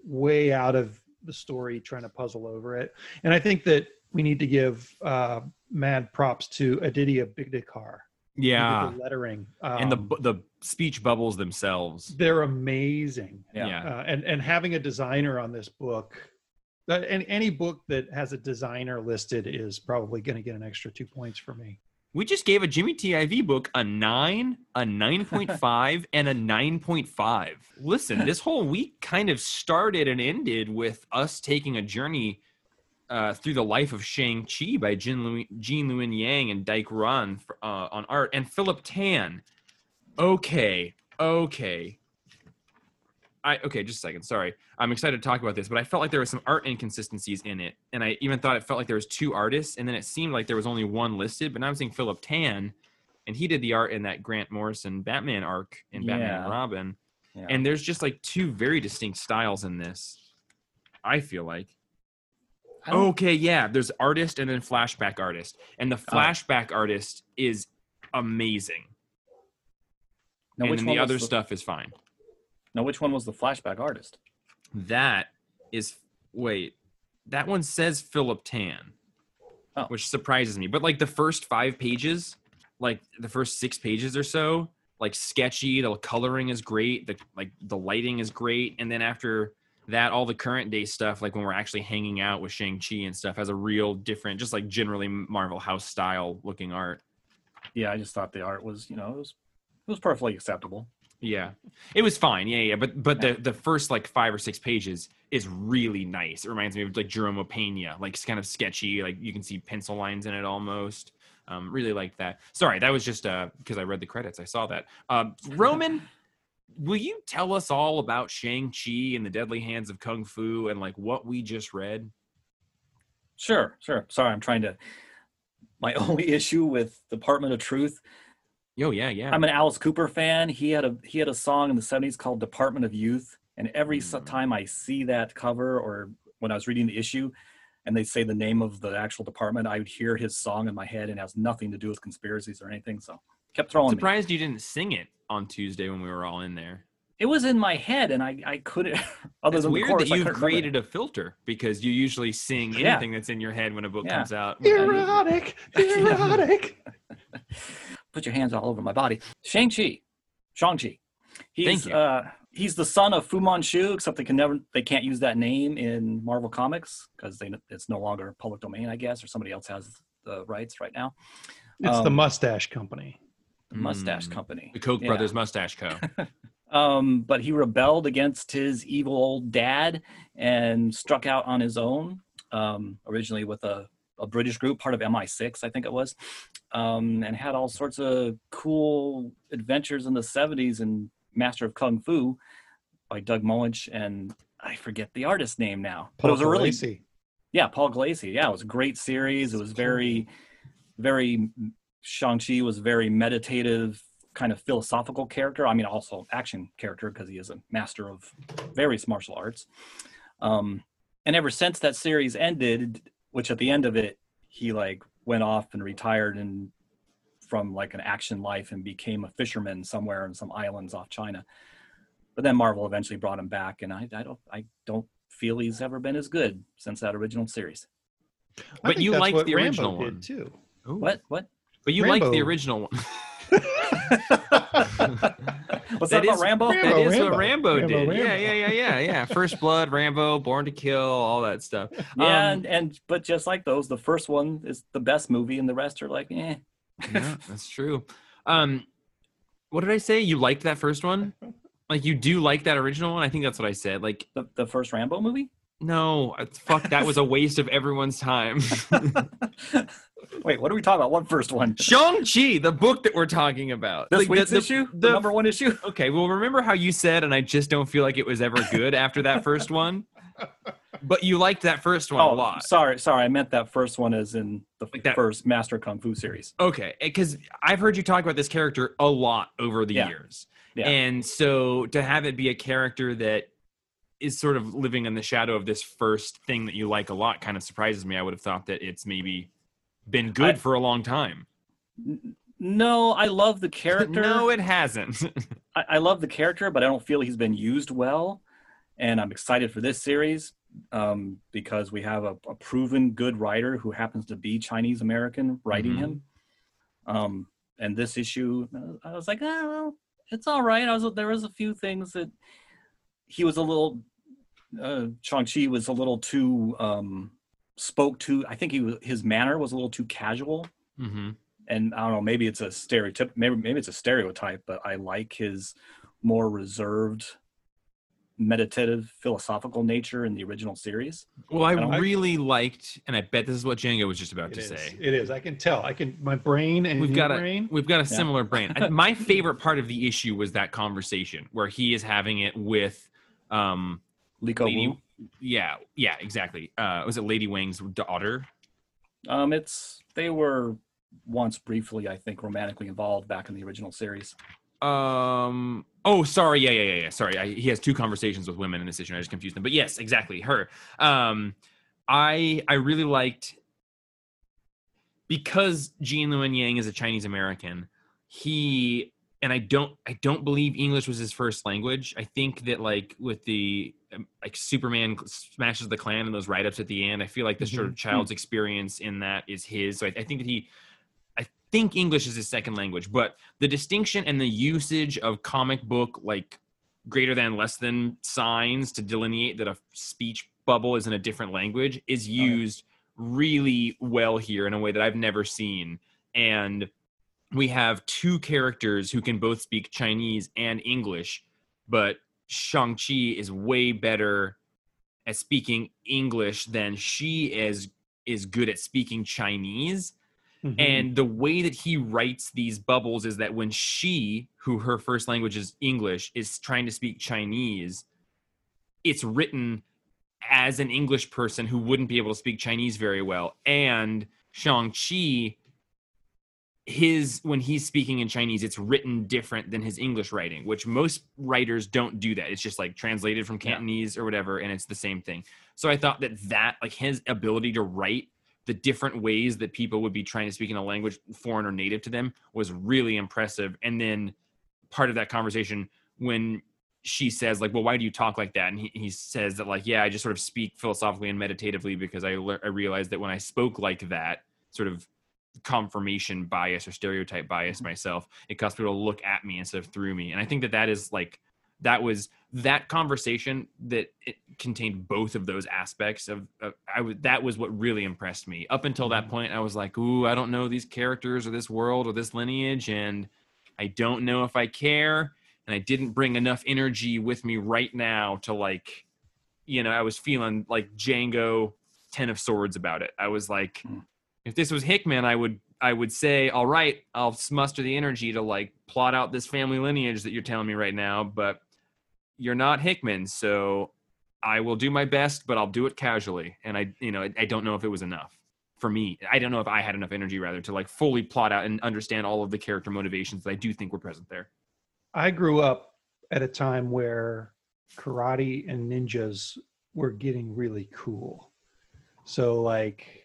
way out of the story trying to puzzle over it. And I think that we need to give uh, mad props to Aditya Bidikar. Yeah, the lettering and the Um, the speech bubbles themselves. they're amazing. Yeah. Uh, and and having a designer on this book and any book that has a designer listed is probably going to get an extra two points for me We just gave a Jimmy TIV book a nine, a 9.5, and a 9.5. Listen, this whole week kind of started and ended with us taking a journey uh, through the life of Shang-Chi by Jin Lu- Gene Luen Yang and Dike Ruan for, uh, on art, and Philip Tan. Okay, okay. I okay, just a second. Sorry, I'm excited to talk about this, but I felt like there were some art inconsistencies in it, and I even thought it felt like there was two artists, and then it seemed like there was only one listed. But now I'm seeing Philip Tan, and he did the art in that Grant Morrison Batman arc in Batman and Robin, Yeah. and there's just like two very distinct styles in this. I feel like. I Okay, yeah, there's artist and then flashback artist, and the uh, flashback artist is amazing, now, and which then the was other stuff is fine. Now, which one was the flashback artist? That is wait, that one says Philip Tan, Oh. which surprises me. But like the first five pages, like the first six pages or so, like sketchy. The coloring is great. The like the lighting is great, and then after that, all the current day stuff, like when we're actually hanging out with Shang Chi and stuff, has a real different, just like generally Marvel House style looking art. Yeah, I just thought the art was, you know, it was it was perfectly acceptable. Yeah, it was fine. Yeah, yeah, but but the the first like five or six pages is really nice. It reminds me of like Jerome Pena, like it's kind of sketchy. Like you can see pencil lines in it almost. Um, really like that. Sorry, that was just uh because I read the credits. I saw that. Um, Roman, will you tell us all about Shang Chi and the Deadly Hands of Kung Fu and like what we just read? Sure, sure. Sorry, I'm trying to. My only issue with Department of Truth. Yo, yeah, yeah. I'm an Alice Cooper fan. He had a he had a song in the '70s called "Department of Youth," and every Mm. time I see that cover or when I was reading the issue, and they say the name of the actual department, I would hear his song in my head, and it has nothing to do with conspiracies or anything. So kept throwing me. surprised you didn't sing it on Tuesday when we were all in there. It was in my head, and I I couldn't. Other It's than weird the chorus, that I you've couldn't created a filter because you usually sing Yeah. anything that's in your head when a book Yeah. comes out. erotic erotic put your hands all over my body. Shang Chi, Shang Chi. He's Thank you. uh he's the son of Fu Manchu, except they can never they can't use that name in Marvel Comics because they it's no longer public domain, I guess, or somebody else has the rights right now. it's the Um, mustache company The Mustache Mm. Company. The Koch Yeah. Brothers Mustache Co. Um, but he rebelled against his evil old dad and struck out on his own. Um, originally with a, a British group, part of MI6, I think it was, um, and had all sorts of cool adventures in the 70s in Master of Kung Fu by Doug Moench and I forget the artist name now. But it was a really Lacey. Yeah, Paul Gulacy. Yeah, it was a great series. It was very, very. Shang Chi was very meditative, kind of philosophical character. I mean, also action character because he is a master of various martial arts. Um, and ever since that series ended, which at the end of it, he like went off and retired and from like an action life and became a fisherman somewhere in some islands off China. But then Marvel eventually brought him back, and I, I don't I don't feel he's ever been as good since that original series. I But you that's liked the Rambo original did, one. too. Ooh. What what? But you liked the original one. What's That that, about is- Rambo? Rambo. that is what Rambo. Rambo, Rambo, did. Yeah, Rambo. yeah, yeah, yeah, yeah. First Blood, Rambo, Born to Kill, all that stuff. Yeah, Um, and, and but just like those, the first one is the best movie, and the rest are like, eh. yeah, that's true. Um, what did I say? You liked that first one? Like you do like that original one? I think that's what I said. Like, The, the first Rambo movie? no, fuck, that was a waste of everyone's time. Wait, what are we talking about? What first one? Shang Chi, the book that we're talking about. This Like, the- week's the- issue? The, the- number one issue? Okay, well, remember how you said, and I just don't feel like it was ever good after that first one. But you liked that first one a Oh, lot. sorry, sorry. I meant that first one as in the Like that- first Master Kung Fu series. Okay, eh, because I've heard you talk about this character a lot over the Yeah. years, Yeah. and so to have it be a character that is sort of living in the shadow of this first thing that you like a lot kind of surprises me. I would have thought that it's maybe been good I- for a long time. No, I love the character. no, it hasn't. I, I love the character, but I don't feel he's been used well. And I'm excited for this series um, because we have a, a proven good writer who happens to be Chinese American writing Mhm. him. Um, and this issue, uh, I was like, oh, well, it's all right. I was there was a few things that he was a little uh, Shang Chi was a little too um, spoke to. I think he his manner was a little too casual hmm and I don't know, maybe it's a stereotype, maybe maybe it's a stereotype, but I like his more reserved, meditative, philosophical nature in the original series. Well, I, don't- really liked, and I bet this is what Django was just about It to is. say. It is. I can tell. I can. My brain and We've got a brain. we've got a Yeah. similar brain. I- My favorite part of the issue was that conversation where he is having it with, um, Leiko Lady, Wu. Yeah, yeah, exactly. Uh, was it Lady Wang's daughter? Um, it's they were once briefly, I think, romantically involved back in the original series. Um. Oh, sorry. Yeah, yeah, yeah, yeah. Sorry. I, he has two conversations with women in this issue. I just confused them. But yes, exactly. Her. Um. I I really liked because Gene Luen Yang is a Chinese American. He and I don't I don't believe English was his first language. I think that like with the um, like Superman smashes the Klan and those write ups at the end. I feel like the sort of child's experience in that is his. So I, I think that he I think English is his second language, but the distinction and the usage of comic book like greater than less than signs to delineate that a speech bubble is in a different language is yeah. used really well here in a way that I've never seen. And we have two characters who can both speak Chinese and English, but Shang-Chi is way better at speaking English than she is is good at speaking Chinese. Mhm. And the way that he writes these bubbles is that when she, who her first language is English, is trying to speak Chinese, it's written as an English person who wouldn't be able to speak Chinese very well. And Shang-Chi, his when he's speaking in Chinese, it's written different than his English writing, which most writers don't do that. It's just like translated from Yeah. Cantonese or whatever, and it's the same thing. So I thought that that like his ability to write the different ways that people would be trying to speak in a language foreign or native to them was really impressive. And then part of that conversation when she says like, "Well, why do you talk like that?" and he, he says that like, "Yeah, I just sort of speak philosophically and meditatively because I lear- I realized that when I spoke like that, sort of confirmation bias or stereotype bias myself, it caused people to look at me instead of through me." And I think that that is like that was that conversation that it contained both of those aspects of, of I was that was what really impressed me. Up until that point, I was like, "Ooh, I don't know these characters or this world or this lineage, and I don't know if I care." And I didn't bring enough energy with me right now to like, you know, I was feeling like Django Ten of Swords about it. I was like, Hmm. If this was Hickman, I would I would say, all right, I'll muster the energy to like plot out this family lineage that you're telling me right now, but you're not Hickman, so I will do my best, but I'll do it casually. And I, you know, I, I don't know if it was enough for me. I don't know if I had enough energy rather to like fully plot out and understand all of the character motivations that I do think were present there. I grew up at a time where karate and ninjas were getting really cool. So like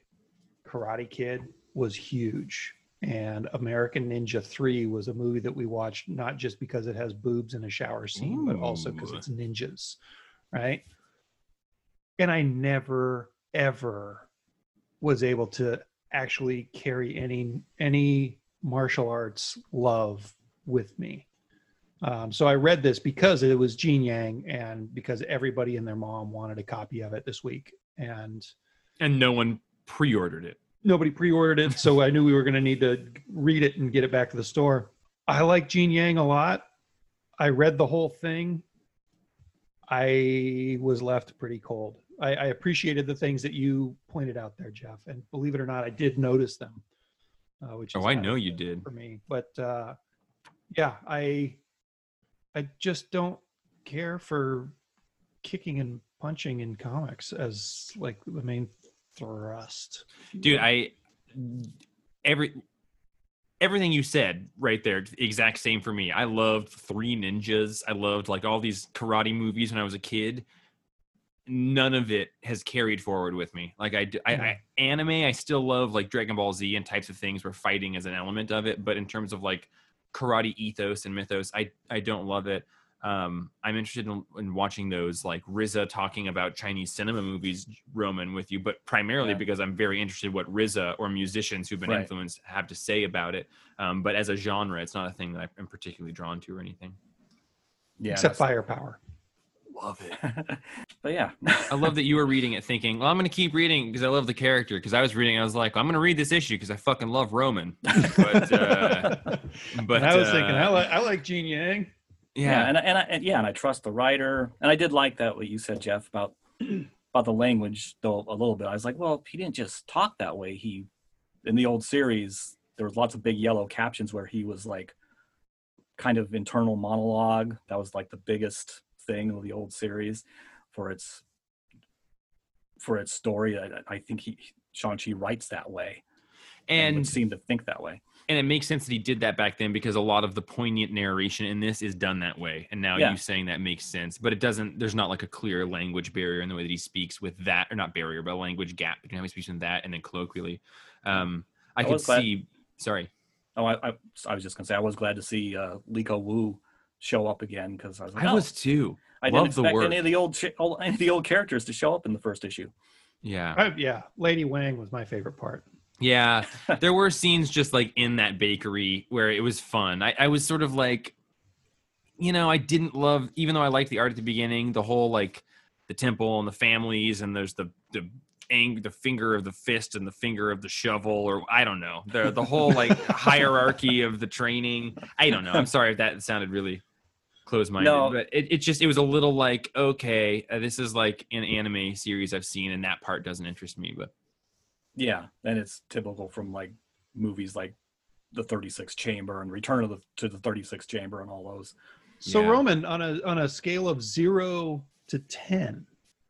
Karate Kid was huge and American Ninja 3 was a movie that we watched not just because it has boobs in a shower scene but also because it's ninjas, right? And I never ever was able to actually carry any any martial arts love with me. Um, so I read this because it was Gene Yang and because everybody and their mom wanted a copy of it this week. And And no one pre-ordered it. nobody pre-ordered it. So I knew we were going to need to read it and get it back to the store. I like Gene Yang a lot. I read the whole thing. I was left pretty cold. I, I appreciated the things that you pointed out there, Jeff. And believe it or not, I did notice them. Uh, which Oh, I know you did. for me. But uh, yeah, I I just don't care for kicking and punching in comics as like the main thrust. Dude, I every everything you said right there, exact same for me. I loved Three Ninjas. I loved like all these karate movies when I was a kid. None of it has carried forward with me. Like I, I anime, I still love like Dragon Ball Z and types of things where fighting is an element of it. But in terms of like karate ethos and mythos, I, I don't love it. Um, I'm interested in, in watching those like RZA talking about Chinese cinema movies, Roman, with you, but primarily Yeah. because I'm very interested in what RZA or musicians who've been Right. influenced have to say about it. Um, but as a genre, it's not a thing that I'm particularly drawn to or anything. Yeah, Except that's- firepower. Love it. but yeah, I love that you were reading it thinking, well, I'm going to keep reading because I love the character. Because I was reading, I was like, I'm going to read this issue because I fucking love Roman. But, uh, but I was thinking, uh, I like I like Gene Yang. Yeah, yeah, and I- and, I, and yeah, and I trust the writer, and I did like that what you said, Jeff, about about the language though a little bit. I was like, well, he didn't just talk that way. He in the old series, there was lots of big yellow captions where he was like kind of internal monologue. That was like the biggest thing of the old series for its for its story. I, I think he Shang Chi writes that way and would and seem to think that way. And it makes sense that he did that back then because a lot of the poignant narration in this is done that way. And now Yeah. you saying that makes sense, but it doesn't. There's not like a clear language barrier in the way that he speaks with that, or not barrier, but a language gap between how he speaks in that and then colloquially. Um, I, I could was glad- see. Sorry. Oh, I, I, I was just gonna say I was glad to see uh, Leiko Wu show up again because I was like, I oh, was too. I didn't love the expect any of the old any of the old characters to show up in the first issue. Yeah. I, yeah, Lady Wang was my favorite part. Yeah, there were scenes just like in that bakery where it was fun. I, I was sort of like, you know, I didn't love, even though I liked the art at the beginning, the whole like the temple and the families, and there's the the ang- the finger of the fist and the finger of the shovel, or I don't know, the the whole like hierarchy of the training. I don't know. I'm sorry if that sounded really close minded, No. but it, it just it was a little like okay, uh, this is like an anime series I've seen, and that part doesn't interest me, but. Yeah, and it's typical from like movies like the 36 Chamber and Return of the to the 36 Chamber and all those. So Yeah. Roman, on a on a scale of zero to ten,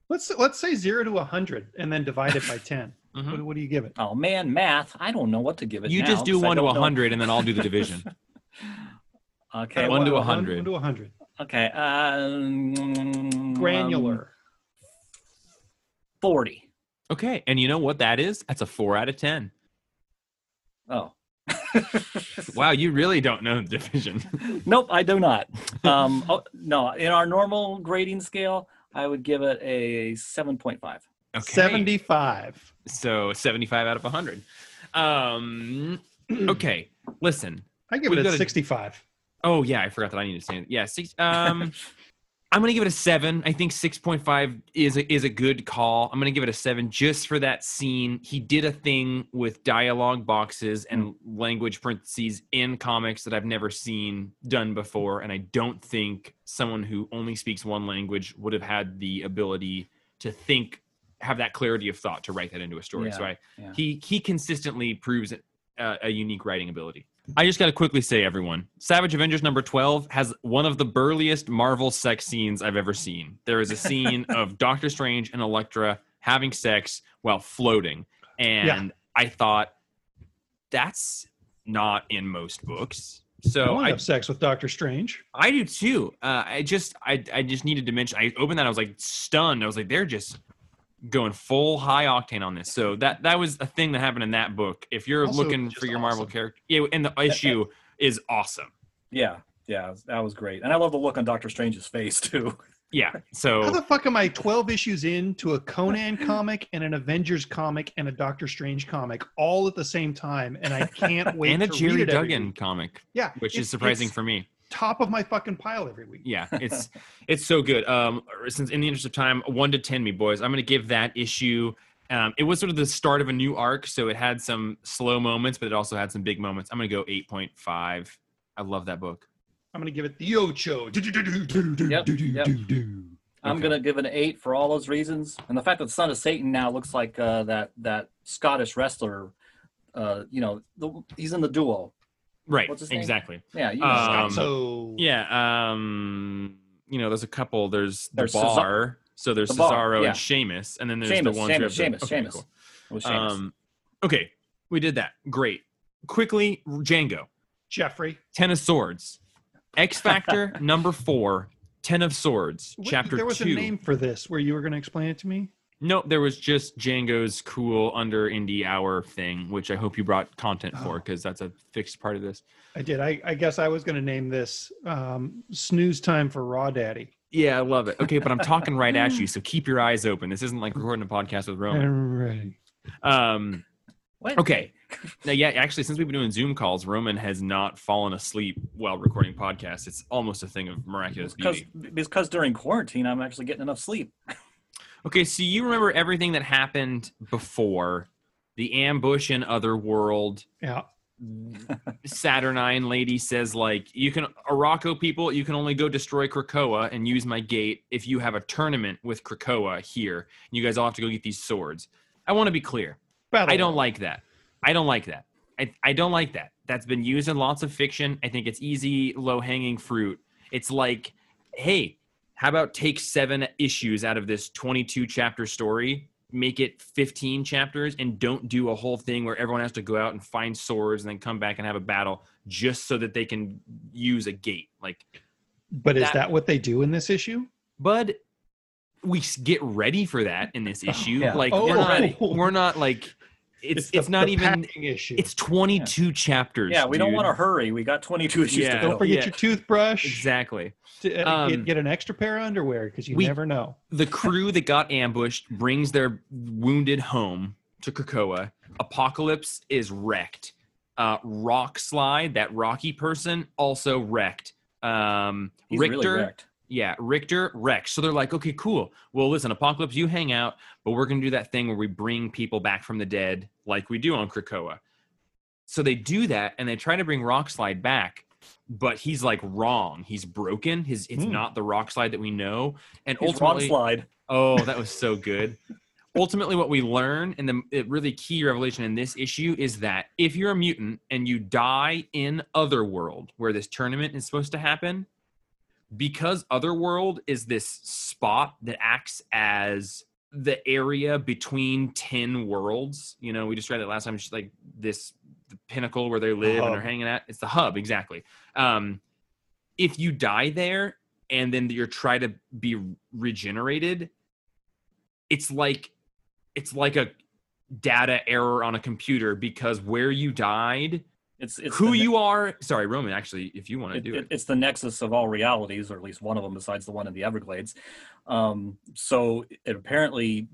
let's let's say zero to hundred, and then divide it by 10 Mhm. What, what do you give it? Oh man, math! I don't know what to give it. You now, just do one to don't a know- hundred, and then I'll do the division. Okay, One to One- 100. One to a hundred. okay. Um, Granular. 40. Okay, and you know what that is? That's a four out of ten. Oh. Wow, you really don't know the division. Nope, I do not. Um, oh, no, in our normal grading scale, I would give it a 7.5. Okay. Seventy-five. So seventy-five out of hundred. Um. Okay. Listen. I give We've it got a a- sixty-five. Oh yeah, I forgot that I need to say it. Yeah. Six. Um. I'm gonna give it a seven. I think six point five is a, is a good call. I'm gonna give it a seven just for that scene. He did a thing with dialogue boxes and language parentheses in comics that I've never seen done before, and I don't think someone who only speaks one language would have had the ability to think, have that clarity of thought to write that into a story. So I, yeah. he he consistently proves uh, a unique writing ability. I just got to quickly say, everyone, Savage Avengers number 12 has one of the burliest Marvel sex scenes I've ever seen. There is a scene of Doctor Strange and Elektra having sex while floating. And Yeah. I thought, that's not in most books. I So want to I, have sex with Doctor Strange. I do too. Uh, I just, I, I just needed to mention. I opened that. I was like stunned. I was like, they're just going full high octane on this. So that that was a thing that happened in that book. If you're Also looking for your Marvel character, yeah, and the issue is awesome. Yeah, yeah, that was great, and I love the look on Doctor Strange's face too. Yeah. So how the fuck am I 12 issues into a Conan comic and an Avengers comic and a Doctor Strange comic all at the same time, and I can't wait and a Gerry read it Duggan week. comic, Yeah, which it's- is surprising for me. Top of my fucking pile every week. Yeah, it's it's so good. Um, since in the interest of time, one to ten, me boys, I'm gonna give that issue. Um, it was sort of the start of a new arc, so it had some slow moments, but it also had some big moments. I'm gonna go eight point five. I love that book. I'm gonna give it the Ocho. Yep, yep. I'm Okay. gonna give it an eight for all those reasons, and the fact that the Son of Satan now looks like uh, that that Scottish wrestler. Uh, you know, the, he's in the duo. Right. What's his name? exactly. Yeah, you Um, so Yeah. Um, you know, there's a couple. There's the There's Cesar- so there's The Bar, Cesaro yeah. and Sheamus, and then there's Sheamus, the ones Sheamus, who have Sheamus, the, okay, Sheamus. cool. Sheamus. Um, okay, we did that. Great. Quickly, Django. Jeffrey. Ten of Swords. X Factor number four. Ten of Swords. Wait, chapter there was two. a name for this where you were going to explain it to me. No, there was just Django's cool under indie hour thing, which I hope you brought content for because that's a fixed part of this. I did. I, I guess I was going to name this um, snooze time for Raw Daddy. Yeah, I love it. Okay, but I'm talking right at you, so keep your eyes open. This isn't like recording a podcast with Roman. I'm ready. Um, What? okay. Now, yeah, actually, since we've been doing Zoom calls, Roman has not fallen asleep while recording podcasts. It's almost a thing of miraculous because beauty. because during quarantine, I'm actually getting enough sleep. Okay, so you remember everything that happened before the ambush in Otherworld. Yeah. Saturnyne lady says like you can Arakko people you can only go destroy Krakoa and use my gate if you have a tournament with Krakoa here. You guys all have to go get these swords. I want to be clear. Battle I don't like that. I don't like that. I, I don't like that. That's been used in lots of fiction. I think it's easy, low hanging fruit. It's like, hey, how about take seven issues out of this 22 chapter story, make it 15 chapters, and don't do a whole thing where everyone has to go out and find swords and then come back and have a battle just so that they can use a gate. Like, But is that- that what they do in this issue? Bud, we get ready for that in this oh, issue. Yeah. Like, Oh. we're not, we're not like, it's it's, the- not even issue. it's 22 chapters. Yeah, we don't want to hurry. We got 22 issues Yeah. to don't forget yeah. your toothbrush. Exactly. To, uh, Um, get, get an extra pair of underwear because you we- never know. The crew that got ambushed brings their wounded home to Krakoa. Apocalypse is wrecked. Uh, Rockslide, that Rocky person, also wrecked. Um, He's Rictor, really wrecked. Yeah, Rictor Rex. So they're like, okay, cool. Well, listen, Apocalypse, you hang out, but we're gonna do that thing where we bring people back from the dead, like we do on Krakoa. So they do that, and they try to bring Rockslide back, but he's like wrong. He's broken. His it's Hmm. not the Rockslide that we know. And wrong ultimately, slide. oh, that was so good. ultimately, what we learn, and the really key revelation in this issue is that if you're a mutant and you die in Otherworld, where this tournament is supposed to happen, because Otherworld is this spot that acts as the area between 10 worlds. You know, we described it last time, it's like this the pinnacle where they live and they're hanging at. It's the hub, exactly. Um, if you die there and then you're try to be regenerated, it's like it's like a data error on a computer because where you died, It's, it's who you are. Sorry, Roman. Actually, if you want to it- do it- it, It's the nexus of all realities, or at least one of them, besides the one in the Everglades. Um, so it apparently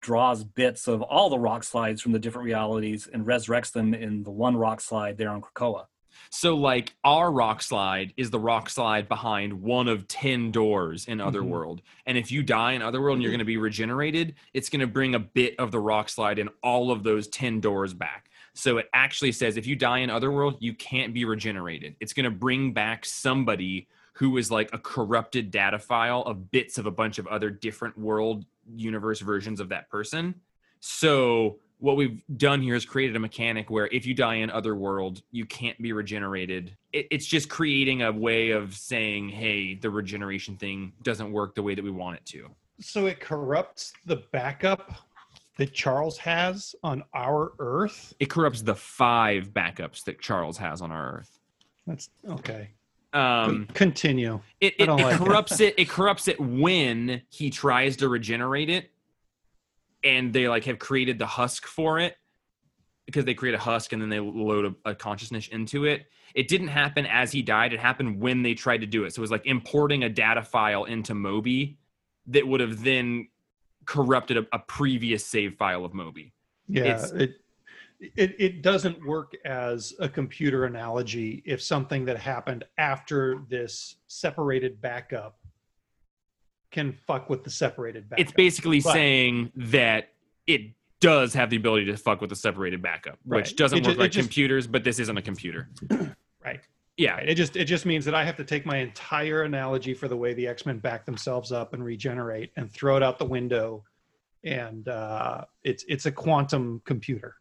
draws bits of all the Rockslides from the different realities and resurrects them in the one Rockslide there on Krakoa. So, like, our Rockslide is the Rockslide behind one of 10 doors in Otherworld. And if you die in Otherworld and you're going to be regenerated, it's going to bring a bit of the Rockslide in all of those 10 doors back. So, it actually says if you die in Otherworld, you can't be regenerated. It's going to bring back somebody who is like a corrupted data file of bits of a bunch of other different world universe versions of that person. So, what we've done here is created a mechanic where if you die in Otherworld, you can't be regenerated. It, it's just creating a way of saying, hey, the regeneration thing doesn't work the way that we want it to. So it corrupts the backup that Charles has on our Earth. It corrupts the five backups that Charles has on our Earth. That's okay. Um, Continue. it, it, it like it. corrupts it. It corrupts it when he tries to regenerate it, and they like have created the husk for it because they create a husk and then they load a, a consciousness into it. It didn't happen as he died. It happened when they tried to do it. So it was like importing a data file into Moby that would have then corrupted a, a previous save file of Moby. Yeah, It's- it, it it doesn't work as a computer analogy if something that happened after this separated backup can fuck with the separated backup. It's basically But- saying that it does have the ability to fuck with a separated backup, Right. which doesn't It work it like just- computers, but this isn't a computer. right. Yeah. It just it just means that I have to take my entire analogy for the way the X Men back themselves up and regenerate and throw it out the window, and uh, it's it's a quantum computer.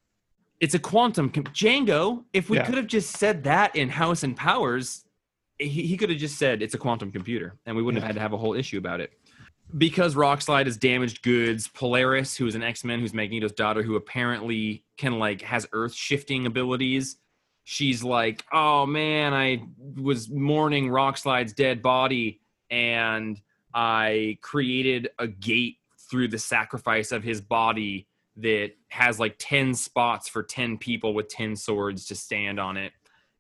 it's a quantum com- Django. If we Yeah. could have just said that in House and Powers, he, he could have just said it's a quantum computer, and we wouldn't Yeah. have had to have a whole issue about it. Because Rockslide is damaged goods, Polaris, who is an X Men, who's Magneto's daughter, who apparently can like has Earth shifting abilities. She's like, oh man, I was mourning Rockslide's dead body, and I created a gate through the sacrifice of his body that has like 10 spots for 10 people with 10 swords to stand on it.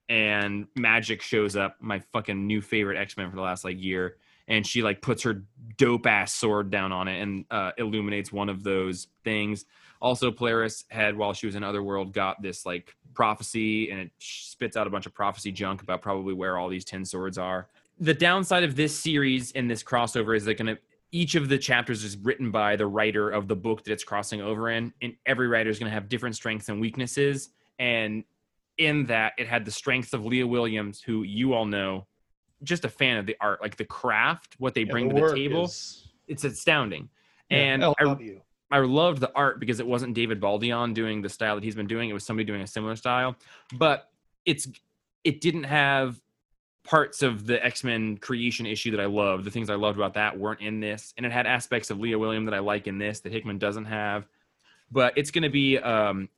And Magik shows up my fucking new favorite x-men for the last like year and she like puts her dope ass sword down on it and uh, illuminates one of those things also polaris had while she was in otherworld got this like prophecy and it spits out a bunch of prophecy junk about probably where all these 10 swords are. The downside of this series and this crossover is they're going to each of the chapters is written by the writer of the book that it's crossing over in and every writer is going to have different strengths and weaknesses and in that it had the strengths of leah williams who you all know just a fan of the art like the craft what they Yeah, bring the to the table. is- it's astounding. Yeah, and I, LW. I loved the art because it wasn't David Baldeón doing the style that he's been doing it was somebody doing a similar style but it's it didn't have parts of the X-Men creation issue that I loved. The things I loved about that weren't in this, and it had aspects of Leah William that I like in this that Hickman doesn't have. But it's going to be um,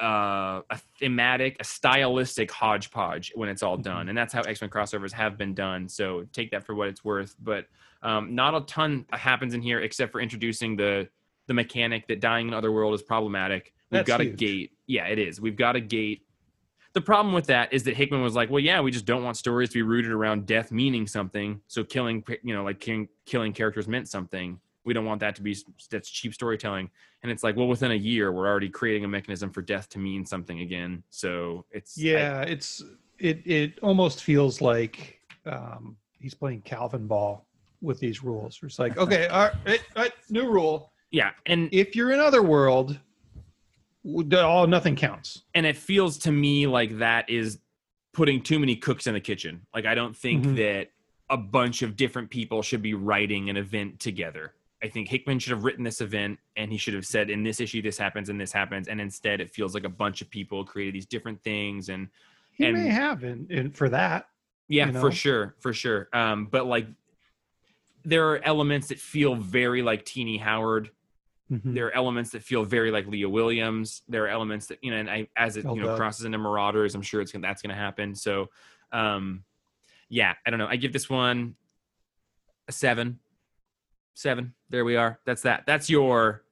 uh, a thematic, a stylistic hodgepodge when it's all done, and that's how X-Men crossovers have been done. So take that for what it's worth. But um, not a ton happens in here except for introducing the the mechanic that dying in Otherworld is problematic. We've That's got a gate. Yeah, it is. We've got a gate the problem with that is that Hickman was like, well, yeah, we just don't want stories to be rooted around death meaning something. So killing, you know, like killing, killing characters meant something. We don't want that to be that's cheap storytelling. And it's like, well, within a year, we're already creating a mechanism for death to mean something again. So it's I- Yeah, it's it it almost feels like um, he's playing Calvinball with these rules. It's like, okay, all right, eh, eh, new rule. yeah, and If you're in Otherworld, world, all nothing counts. and it feels to me like that is putting too many cooks in the kitchen. Like I don't think Mhm. that a bunch of different people should be writing an event together. I think Hickman should have written this event and he should have said in this issue this happens and this happens and instead it feels like a bunch of people created these different things and He And- may have in, in for that. yeah, You know? for sure, for sure. Um but like there are elements that feel very like Tini Howard Mhm. there are elements that feel very like Leah Williams. There are elements that you know, and I, as it you know crosses into Marauders, I'm sure it's gonna, that's going to happen. So, um, yeah, I don't know. I give this one a seven. Seven. There we are. That's that. That's your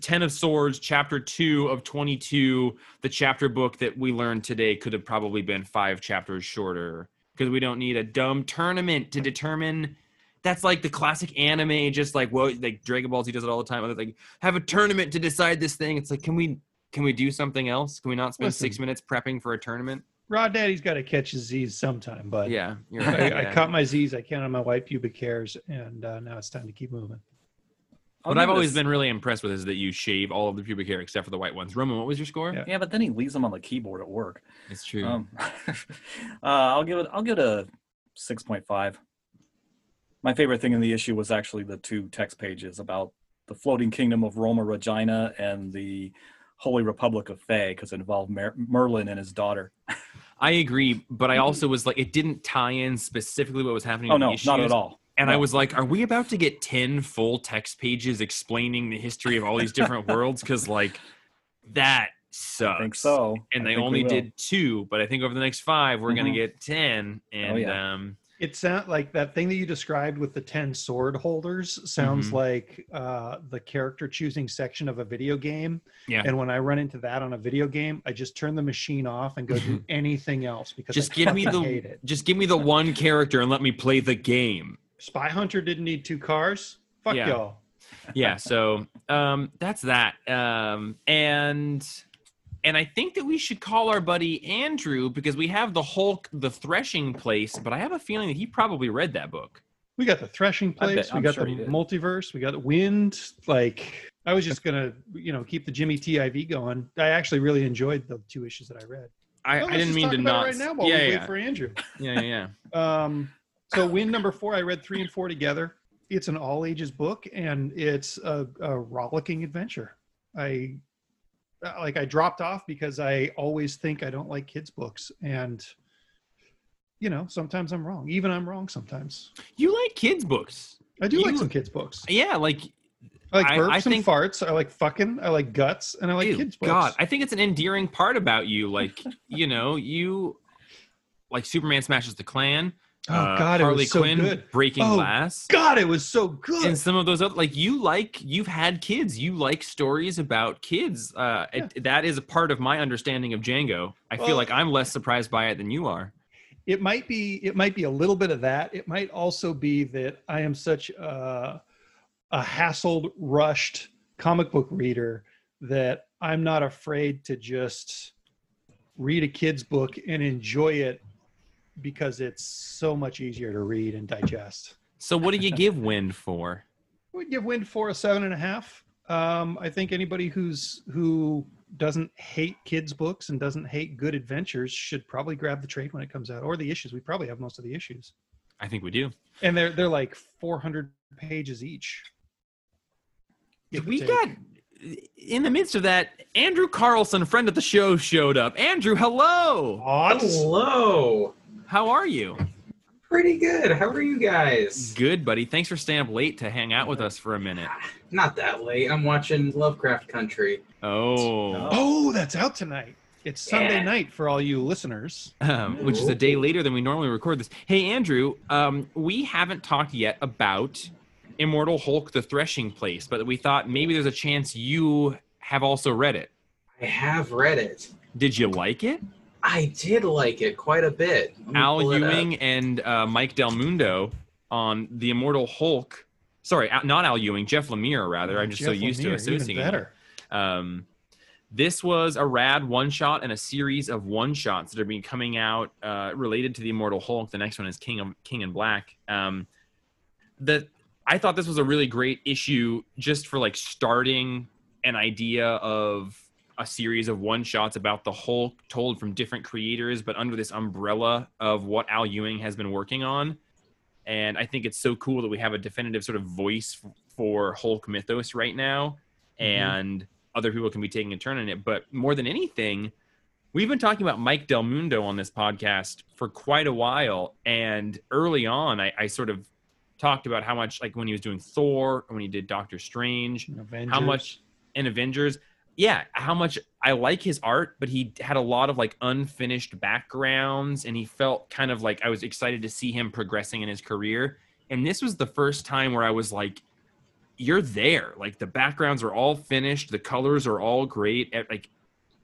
Ten of Swords, chapter two of twenty-two. The chapter book that we learned today could have probably been five chapters shorter because we don't need a dumb tournament to determine that's like the classic anime, just like well, like Dragon Ball Z does it all the time. It's like have a tournament to decide this thing. It's like, can we can we do something else? Can we not spend Listen. six minutes prepping for a tournament? Rod Daddy's got to catch his Z's sometime, but Yeah, you're I, right. I yeah. caught my Z's. I counted my white pubic hairs, and uh, now it's time to keep moving. I'll What I've give it a always been really impressed with is that you shave all of the pubic hair except for the white ones. Roman, what was your score? Yeah. Yeah, but then he leaves them on the keyboard at work. It's true. Um, uh, I'll give it. I'll give it a six point five. My favorite thing in the issue was actually the two text pages about the floating kingdom of Roma Regina and the Holy Republic of Fae because it involved Mer- Merlin and his daughter. I agree, but I also was like, it didn't tie in specifically what was happening. Oh in the no, not at all. And I was like, are we about to get 10 full text pages explaining the history of all these different worlds? Because, like, that sucks. I think so. And I they only did two, but I think over the next five, we're going Mhm. to get 10. And, Oh, yeah. um, It sounds like that thing that you described with the 10 sword holders sounds Mhm. like uh, the character choosing section of a video game. Yeah. And when I run into that on a video game, I just turn the machine off and go do anything else because just I give me the hate it. just give me the one character and let me play the game. Spy Hunter didn't need two cars. Fuck Yeah. y'all. yeah so um that's that um and and i think that we should call our buddy andrew because we have the hulk the threshing place but i have a feeling that he probably read that book We got the threshing place. We got sure the multiverse. We got Wynd. Like I was just gonna, you know, keep the Jimmy TIV going. I actually really enjoyed the two issues that I read. i, Well, I didn't mean to not right now while yeah, we wait yeah, for Andrew. yeah yeah yeah Um, so Wynd number four, I read three and four together. It's an all ages book and it's a, a rollicking adventure. I Uh, like I dropped off because I always think I don't like kids books and you know sometimes I'm wrong. Even I'm wrong sometimes. you like kids books I do like some kids books. yeah like I like I- burps I and think- farts. I like fucking. I like guts, and I like kids books. god i think it's an endearing part about you like you know you like superman smashes the klan oh uh, god, it harley was so quinn good. breaking Oh, glass. God, it was so good. and some of those other like you like you've had kids. You like stories about kids. Uh it, that is a part of my understanding of django. I feel like i'm less surprised by it than you are. It might be it might be a little bit of that. It might also be that i am such a, a hassled rushed comic book reader that i'm not afraid to just read a kid's book and enjoy it because it's so much easier to read and digest. So what do you give Wynd for? We'd give Wynd for a seven and a half. Um, i think anybody who's who doesn't hate kids books and doesn't hate good adventures should probably grab the trade when it comes out or the issues. We probably have most of the issues. I think we do. And they're they're like 400 pages each. We take. got in the midst of that andrew carlson a friend of the show showed up. Andrew hello. Hello. How are you Pretty good. How are you guys? good buddy thanks for staying up late to hang out with us for a minute Not that late. I'm watching Lovecraft Country. oh oh that's out tonight it's sunday Yeah. night for all you listeners um, which is a day later than we normally record this. Hey, Andrew, um, we haven't talked yet about Immortal Hulk: The Threshing Place, but we thought maybe there's a chance you have also read it. I have read it. Did you like it? I did like it quite a bit. Al pull it up. Ewing and uh, Mike Del Mundo on the Immortal Hulk. Sorry, not Al Ewing, Jeff Lemire, rather. I'm just so Jeff used to Lemire, associating. even better Um, this was a rad one shot and a series of one shots that are being coming out uh, related to the Immortal Hulk. The next one is King of King in Black. Um, the I thought this was a really great issue just for like starting an idea of a series of one shots about the Hulk told from different creators, but under this umbrella of what Al Ewing has been working on. And I think it's so cool that we have a definitive sort of voice for Hulk mythos right now. Mhm. And other people can be taking a turn in it. But more than anything, we've been talking about Mike Del Mundo on this podcast for quite a while. And early on, I, I sort of talked about how much, like when he was doing Thor, when he did Doctor Strange, Avengers. how much in Avengers, yeah, how much I like his art, but he had a lot of like unfinished backgrounds, and he felt kind of like I was excited to see him progressing in his career. And this was the first time where I was like, you're there. Like the backgrounds are all finished, the colors are all great. Like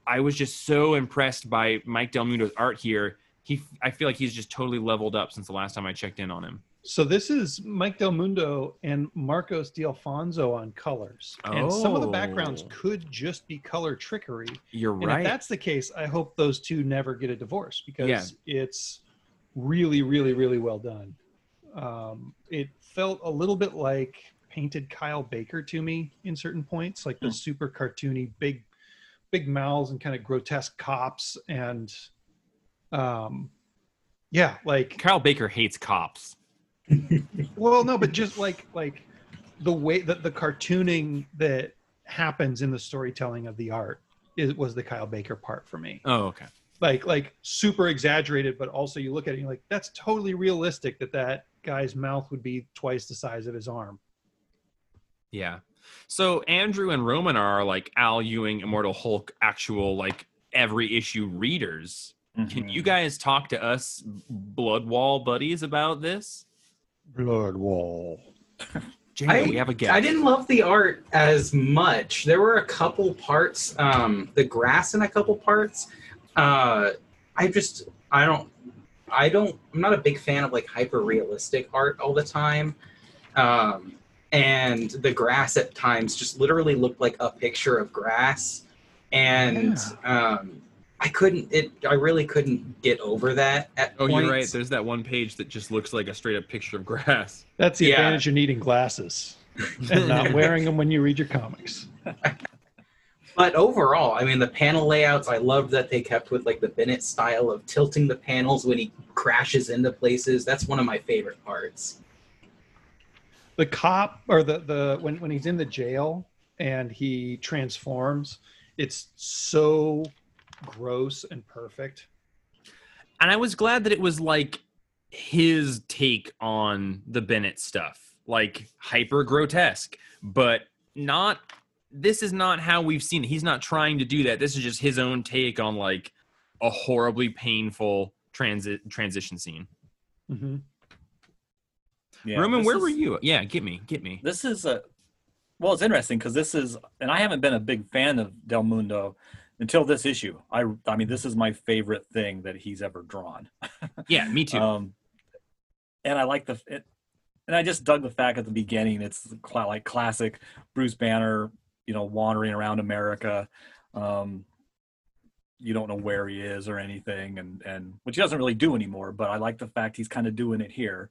I was just so impressed by Mike Del Mundo's art here. He, I feel like he's just totally leveled up since the last time I checked in on him. So this is Mike Del Mundo and Marcos D'Alfonso on colors, and some of the backgrounds Oh. could just be color trickery. You're And right. if that's the case, I hope those two never get a divorce because Yeah. it's really, really, really well done. Um, it felt a little bit like painted Kyle Baker to me in certain points, like the Hmm. super cartoony, big, big mouths and kind of grotesque cops, and um, yeah, like Kyle Baker hates cops. Well, no, but just like like the way that the cartooning that happens in the storytelling of the art is was the Kyle Baker part for me. Oh, okay. Like like super exaggerated, but also you look at it and you're like, that's totally realistic that that guy's mouth would be twice the size of his arm. Yeah. So Andrew and Roman are like Al Ewing, Immortal Hulk, actual like every issue readers. Can Mhm. you guys talk to us Blood Wall buddies about this? Blood wall. Django, we have a guest. I didn't love the art as much. There were a couple parts, um, the grass in a couple parts. Uh, I just, I don't, I don't, I'm not a big fan of like hyper realistic art all the time. Um, and the grass at times just literally looked like a picture of grass. And um, I couldn't, it, I really couldn't get over that at Oh, points. you're right. There's that one page that just looks like a straight up picture of grass. That's the Yeah. advantage of needing glasses and not wearing them when you read your comics. But overall, I mean, the panel layouts, I loved that they kept with like the Bennett style of tilting the panels when he crashes into places. That's one of my favorite parts. the cop or the the when when he's in the jail and he transforms it's so gross and perfect and I was glad that it was like his take on the Bennett stuff, like hyper grotesque, but not. This is not how we've seen it. He's not trying to do that. This is just his own take on like a horribly painful transit transition scene. mm-hmm. Yeah, Roman, this where is- were you? Yeah, get me, get me. This is a well, it's interesting because this is, and I haven't been a big fan of Del Mundo until this issue. I, I mean, this is my favorite thing that he's ever drawn. Yeah, me too. Um, and I like the, it, and I just dug the fact at the beginning. It's cla- like classic Bruce Banner, you know, wandering around America. Um, you don't know where he is or anything, and and which he doesn't really do anymore. But I like the fact he's kind of doing it here.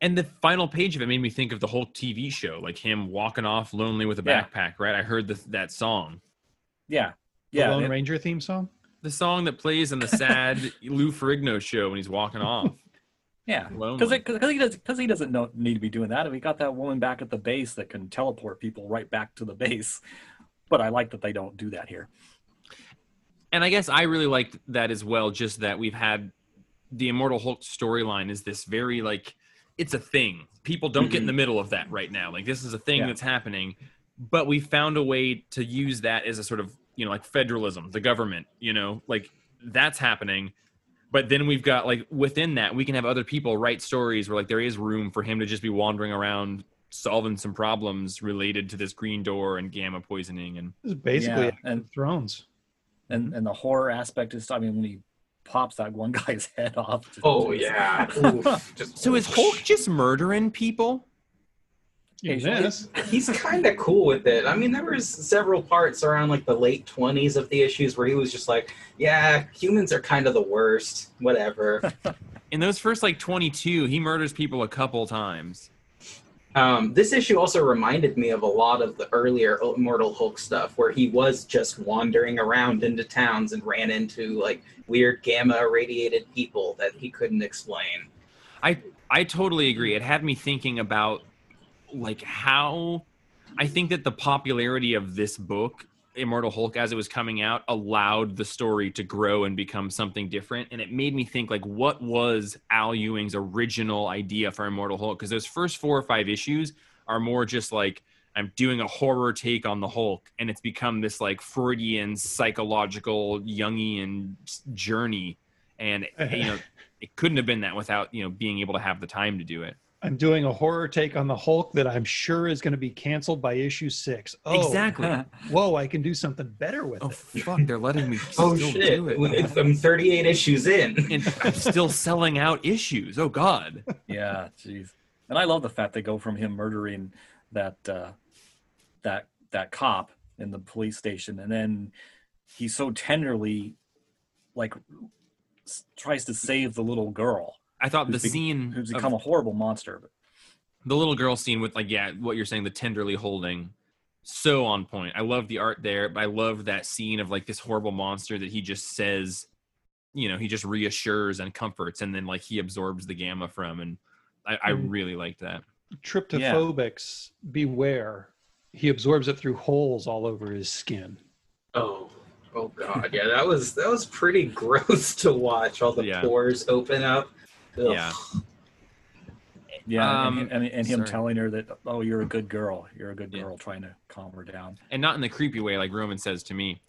and the final page of it made me think of the whole TV show, like him walking off lonely with a Yeah. backpack. Right? I heard the, that song. Yeah, yeah. lone it- ranger theme song The song that plays in the sad Lou Ferrigno show when he's walking off. Yeah, because because he does because he doesn't know, need to be doing that. And we got that woman back at the base that can teleport people right back to the base. But I like that they don't do that here. and I guess I really liked that as well. Just that we've had the Immortal Hulk storyline is this very like it's a thing. People don't get in the middle of that right now. Like this is a thing Yeah. that's happening, but we found a way to use that as a sort of you know like federalism, the government. You know, like that's happening. But then we've got like within that we can have other people write stories where like there is room for him to just be wandering around solving some problems related to this green door and gamma poisoning and this is basically Yeah, and- thrones And and the horror aspect is, I mean, when he pops that one guy's head off. just- Oh yeah. Oof, just- so is Hulk just murdering people? In this He's kind of cool with it. I mean, there was several parts around like the late twenties of the issues where he was just like, "Yeah, humans are kind of the worst. Whatever." In those first like 22, he murders people a couple times. Um, this issue also reminded me of a lot of the earlier Immortal Hulk stuff, where he was just wandering around into towns and ran into like weird gamma irradiated people that he couldn't explain. I I totally agree. It had me thinking about like how I think that the popularity of this book, Immortal Hulk, as it was coming out, allowed the story to grow and become something different. And it made me think like what was Al Ewing's original idea for Immortal Hulk? Because those first four or five issues are more just like I'm doing a horror take on the Hulk, and it's become this like Freudian psychological Jungian journey. And you know, it couldn't have been that without you know being able to have the time to do it. I'm doing a horror take on the hulk that i'm sure is going to be canceled by issue six. Oh, Exactly. whoa i can do something better with Oh it fuck! They're letting me Oh shit! do it, It's- I'm 38 issues in. and I'm still selling out issues. Oh god! yeah, jeez. And I love the fact they go from him murdering that uh, that that cop in the police station, and then he so tenderly, like, s- tries to save the little girl I thought the be- scene, who's of become a horrible monster. But the little girl scene with like yeah, what you're saying, the tenderly holding, so on point. I love the art there, but I love that scene of like this horrible monster that he just says, you know, he just reassures and comforts, and then like he absorbs the gamma from, and I, I Mm. really like that. trypophobics beware. He absorbs it through holes all over his skin. Oh, oh god, yeah, that was that was pretty gross to watch. All the Yeah. pores open up. Ugh. Yeah. Yeah, Um, and, and, and him sorry. telling her that, oh, you're a good girl. You're a good Yeah. girl, trying to calm her down. and not in the creepy way like Roman says to me.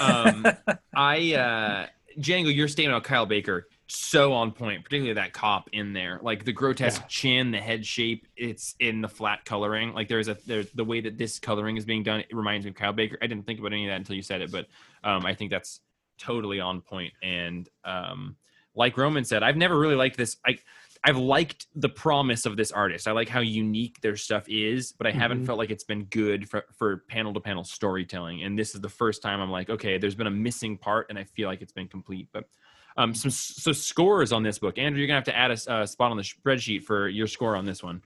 Um, I uh, Django, your statement about Kyle Baker so on point, particularly that cop in there, like the grotesque Yeah. chin, the head shape, it's in the flat coloring. Like there's a there's the way that this coloring is being done. It reminds me of Kyle Baker. I didn't think about any of that until you said it, but um, I think that's totally on point. And um, like Roman said, I've never really liked this. I I've liked the promise of this artist. I like how unique their stuff is, but I haven't Mhm. felt like it's been good for, for panel to panel storytelling. And this is the first time I'm like, okay, there's been a missing part, and I feel like it's been complete. But um, some so scores on this book, Andrew, you're gonna have to add a, uh, spot on the spreadsheet for your score on this one.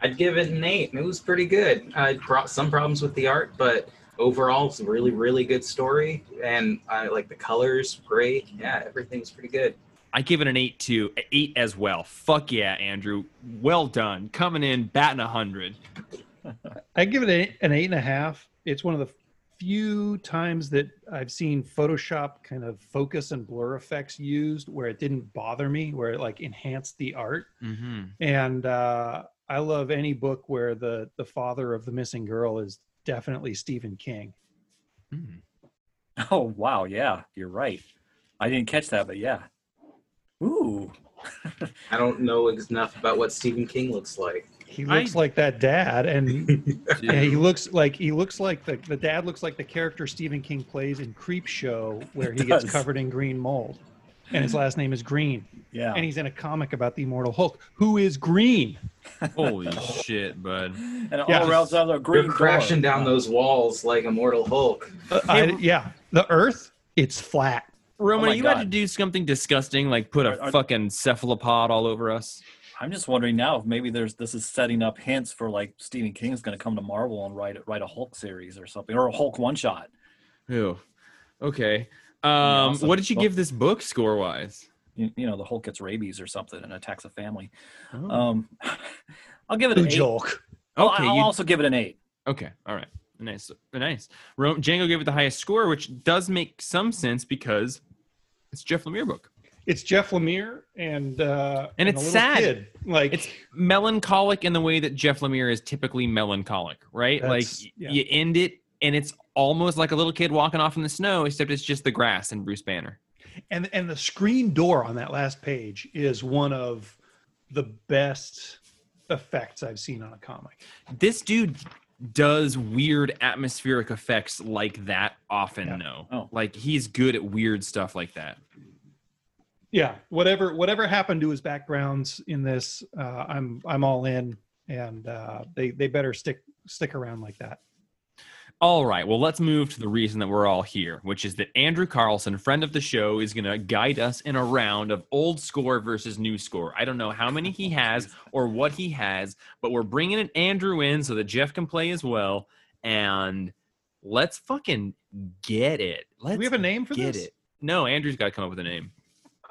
I'd give it an eight. It was pretty good. I brought some problems with the art, but overall, it's a really, really good story. And I like the colors, great. Yeah, everything's pretty good. I give it an eight to eight as well. Fuck yeah, Andrew, well done, coming in batting a hundred. I give it a, an eight and a half. It's one of the few times that I've seen Photoshop kind of focus and blur effects used where it didn't bother me, where it like enhanced the art. Mm-hmm. And uh, I love any book where the the father of the missing girl is definitely Stephen King. Hmm. Oh, wow. Yeah, you're right. I didn't catch that, but yeah. Ooh. I don't know enough about what Stephen King looks like. He I- looks like that dad, and yeah, he looks like he looks like the the dad looks like the character Stephen King plays in Creepshow, where he gets covered in green mold, and his last name is Green, Yeah. and he's in a comic about the immortal Hulk, who is green. Holy shit, bud. and Yeah. all around sounds a green You're crashing door. down those walls like Immortal Hulk. Uh, I- yeah, the Earth, it's flat. Roman, Oh my are you about to do something disgusting, like put a Are- are- fucking cephalopod all over us? I'm just wondering now if maybe there's this is setting up hints for like Stephen King's going to come to Marvel and write write a Hulk series or something or a Hulk one shot. Ew. Okay. Um, awesome. what did you give this book score wise? You, you know, the Hulk gets rabies or something and attacks a family. Oh. Um, I'll give it an Who eight. joke? I'll, okay. I'll you- also give it an eight. okay. All right. Nice. Nice. Ro- Django gave it the highest score, which does make some sense because it's Jeff Lemire book. It's Jeff Lemire and uh, And a it's little sad. Kid. Like It's melancholic in the way that Jeff Lemire is typically melancholic, right? like yeah. you end it and it's almost like a little kid walking off in the snow, except it's just the grass and Bruce Banner. and and the screen door on that last page is one of the best effects I've seen on a comic. This dude does weird atmospheric effects like that often Yeah. though. Oh. Like he's good at weird stuff like that. Yeah, whatever whatever happened to his backgrounds in this, uh, I'm I'm all in, and uh, they they better stick stick around like that. All right, well, let's move to the reason that we're all here, which is that Andrew Carlson, friend of the show, is going to guide us in a round of old score versus new score. I don't know how many he has or what he has, but we're bringing an Andrew in so that Jeff can play as well. And let's fucking get it. Let's Do we have a name for this? get this? it. No, Andrew's got to come up with a name.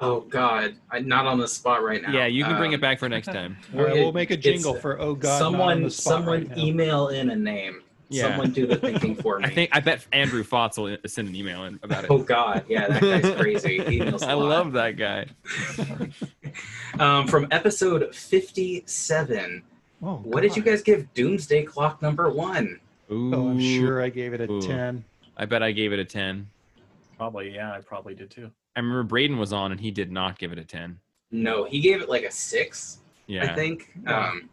Oh God, I'm not on the spot right now. Yeah, you can bring Um, it back for next time. All right, we'll make a jingle for oh god. not on someone, the spot someone right now. email in a name. Yeah. Someone do the thinking for me. I think I bet Andrew Fotz will send an email in about it. Oh God, yeah, that guy's crazy. He emails a I lot. love that guy. Um, from episode fifty-seven. Oh, What did you guys give Doomsday Clock number one? Ooh, Oh, I'm sure I gave it a Ooh. ten. I bet I gave it a 10. Probably, yeah, I probably did too. I remember Braden was on and he did not give it a 10. No, he gave it like a six. Yeah. I think. Um,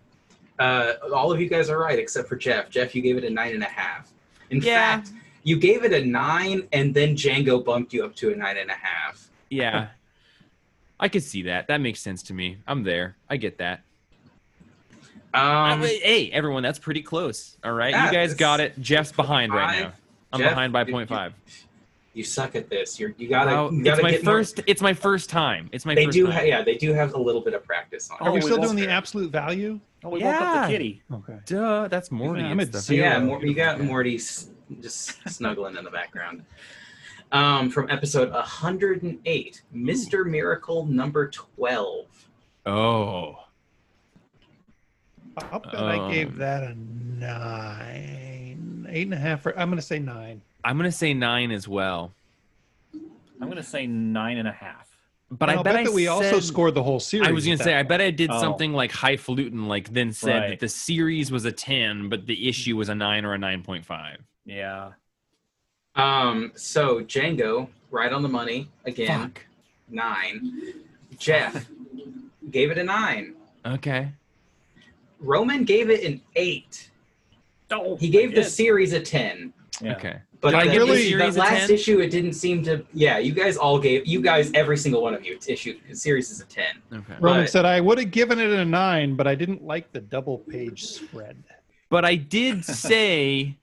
uh, all of you guys are right except for Jeff. Jeff, you gave it a nine and a half. In Yeah. fact, you gave it a nine, and then Django bumped you up to a nine and a half. Yeah. I could see that. That makes sense to me. I'm there. I get that. I- Um, hey, everyone, that's pretty close. All right. Yeah, you guys got it. Jeff's behind right now. I'm Jeff, behind by you- 0.5. you suck at this. You're you gotta. Wow, you gotta my get more- first it's my first time. It's my They first do, time. ha- yeah. They do have a little bit of practice on. Oh, Are we we still won't doing the absolute value? Oh, we woke up the kitty. Okay. Duh, that's Morty. Yeah, and I'm at. So yeah, Mor- you got Morty s- just snuggling in the background. Um, from episode 108, Hmm. Mr. Miracle number 12. Oh. I'll bet I gave Um, that a nine, eight and a half. Or, I'm going to say nine. I'm gonna say nine as well. I'm gonna say nine and a half. But I I'll bet, bet I that we also scored the whole series. I was gonna say, that I bet I did Oh. something like highfalutin, like then said Right. that the series was a ten, but the issue was a nine or a nine point five. Yeah. Um, so Django, right on the money again, Fuck. nine. Jeff gave it a nine. Okay. Roman gave it an eight. Oh, He gave the series a ten. Yeah. Okay. But Did I really, give the that last 10? issue, it didn't seem to. Yeah, you guys all gave. You guys, every single one of you, issued series is a ten. Okay. Roman but- said I would have given it a nine, but I didn't like the double page spread. But I did say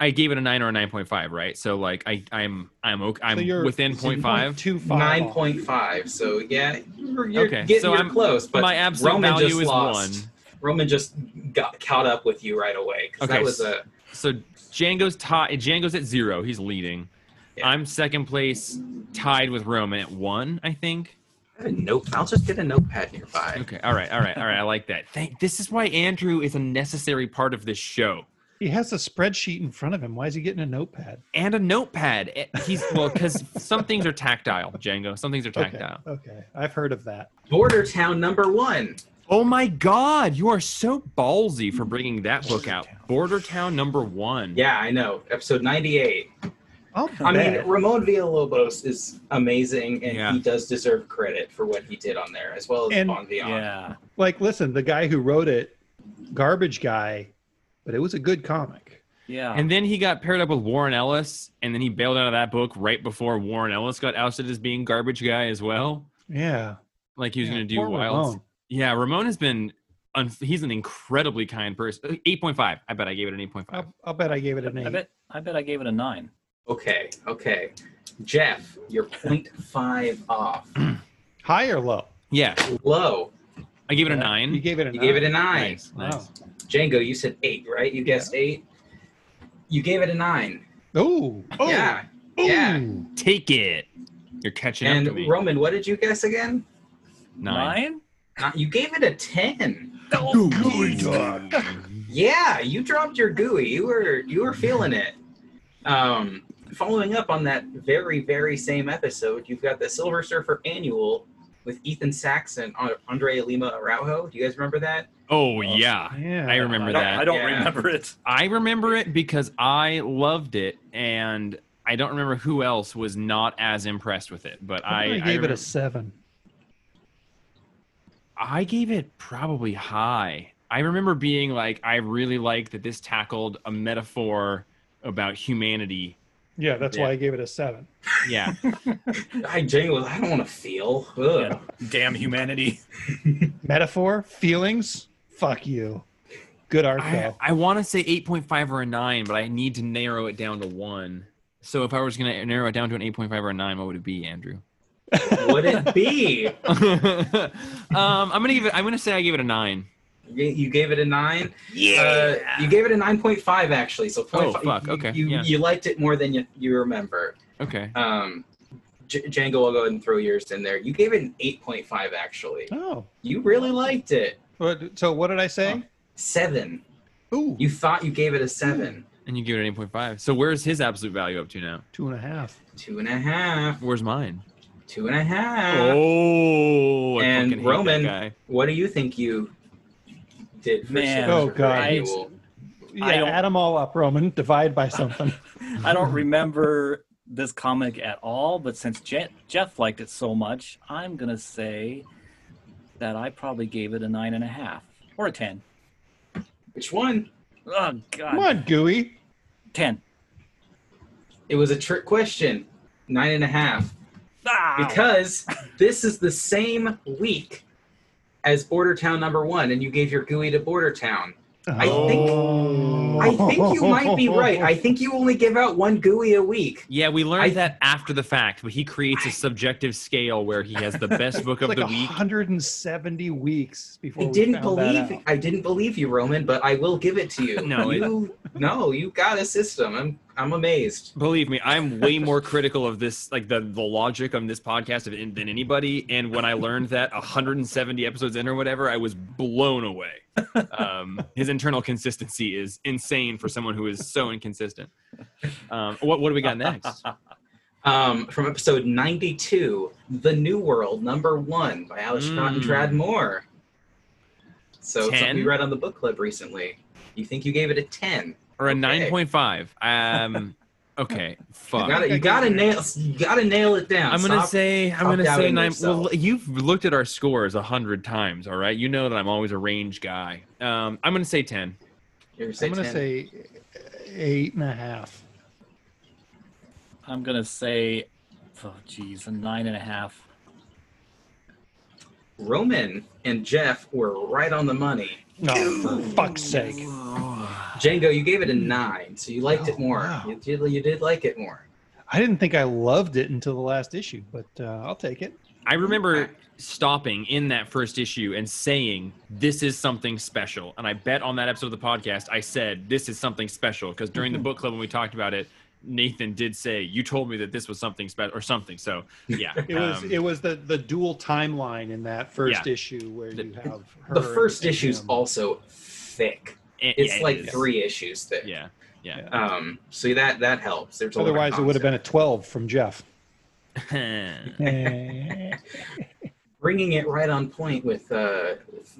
I gave it a nine or a nine point five, right? So like I I'm I'm okay, I'm So you're within point five. Two five. Nine point five. So yeah, you're, you're Okay, getting so you're I'm- close. But My absolute Roman value is lost. one. Roman just got caught up with you right away because Okay, that was a So Django's tie. Django's at zero. He's leading. Yeah. I'm second place, tied with Roman at one. I think. I have a note. I'll just get a notepad nearby. Okay. All right. All right. All right. I like that. Thank. This is why Andrew is a necessary part of this show. He has a spreadsheet in front of him. Why is he getting a notepad? And a notepad. He's well, because some things are tactile, Django. Some things are Okay. tactile. Okay. I've heard of that. Border Town number one. Oh my God! You are so ballsy for hmm. bringing that book out. Border Town number one. Yeah, I know. Episode ninety-eight. I'll I mean. Ramon Villalobos is amazing, and Yeah. he does deserve credit for what he did on there, as well as And- Bonvillain. Yeah. like, listen, the guy who wrote it, garbage guy, but it was a good comic. Yeah. And then he got paired up with Warren Ellis, and then he bailed out of that book right before Warren Ellis got ousted as being garbage guy as well. Yeah. Like he was Yeah, going to do poor wild. Ramon. Yeah, Ramon has been. Un- he's an incredibly kind person. Eight point five. I bet I gave it an eight point five. I'll, I'll bet I gave it an eight. I bet I bet I gave it a nine. Okay, okay. Jeff, you're 0.5 off. High or low? Yeah, Low. I gave it a nine. You gave it a You nine. gave it a nine. Nice, nice. Wow. Django, you said eight, right? You guessed eight. You gave it a nine. Ooh. Oh. Yeah. Ooh. Yeah. Take it. You're catching up And to me. Roman, what did you guess again? Nine. Uh, you gave it a ten. Gooey dog. Yeah, you dropped your gooey. You were you were feeling it. Um, following up on that very very same episode, you've got the Silver Surfer Annual with Ethan Sacks and An- Andre Lima Araujo. Do you guys remember that? Oh yeah, Yeah. I remember I that. I don't Yeah. remember it. I remember it because I loved it, and I don't remember who else was not as impressed with it. But I, I, I, gave it a seven. I gave it probably high. I remember being like, I really like that this tackled a metaphor about humanity. Yeah, that's Yeah. why I gave it a seven. Yeah, I genuinely, I don't want to feel. Ugh. Yeah. Damn humanity. Metaphor, feelings, fuck you. Good art I. I want to say 8.5 or a 9, but I need to narrow it down to 1. So if I was going to narrow it down to an 8.5 or a 9, what would it be, Andrew? Would it be? um, I'm going to give it I'm going to say I gave it a 9. You you gave it a nine. Uh, you gave it a nine point five actually. So Oh, 0.5 fuck, you- okay, You, yeah. you liked it more than you, you remember. Okay. Um, J- Django, I'll go ahead and throw yours in there. You gave it an eight point five actually. Oh. You really liked it. What, so what did I say? Seven. Ooh. You thought you gave it a seven. And you give it an 8.5. So where's his absolute value up to now? Two and a half. Two and a half. Where's mine? Two and a half. Oh, I And fucking hate Roman- that guy. What do you think you did for Man. Oh, God. Annual? Yeah, don't- add them all up, Roman. Divide by something. I don't remember this comic at all, but since Je- Jeff liked it so much, I'm gonna say that I probably gave it a nine and a half or a ten. Which one? Oh God, Come on, Gooey. ten. It was a trick question. Nine and a half. Because this is the same week as Border Town number one, and you gave your GUI to Border Town. I think- Oh. I think you might be right. I think you only give out one GUI a week. Yeah, we learned I- that after the fact, but he creates a subjective scale where he has the best book It's of like the week. 170 weeks before I we didn't found that believe out. I didn't believe you, Roman, but I will give it to you. No, it- you no, you got a system. I'm I'm amazed. Believe me, I'm way more critical of this, like the the logic on this podcast of, than anybody. And when I learned that 170 episodes in or whatever, I was blown away. Um, his internal consistency is insane for someone who is so inconsistent. Um, what what do we got next? Um, from episode 92, The New World, number one by Aleš Kot and Mm. Tradd Moore. So it's something you read on the book club recently. You think you gave it a 10. Or a Okay. 9.5? Um, okay, You fuck. gotta, you gotta nail you gotta nail it down. I'm gonna Stop- say I'm gonna say nine. yourself. Well, you've looked at our scores a hundred times, all right. You know that I'm always a range guy. Um, I'm gonna say ten. You're I'm going to say eight and a half. I'm gonna say, oh geez, a nine and a half. Roman and Jeff were right on the money. No, for fuck's sake. Django, you gave it a nine, so you liked it Oh, more. wow. You did, you did like it more. I didn't think I loved it until the last issue, but uh, I'll take it. I remember stopping in that first issue and saying, "This is something special." And I bet on that episode of the podcast, I said, "This is something special," because during the book club when we talked about it, Nathan did say, "You told me that this was something special or something." So yeah, It was um, it was the the dual timeline in that first Yeah. issue where The- you have her The first and issue's him. also thick. it- It's yeah, like is. three issues thick. Yeah, yeah. Um, so that that helps. There's a lot of Otherwise, it would have been a twelve from Jeff. Bringing it right on point with uh,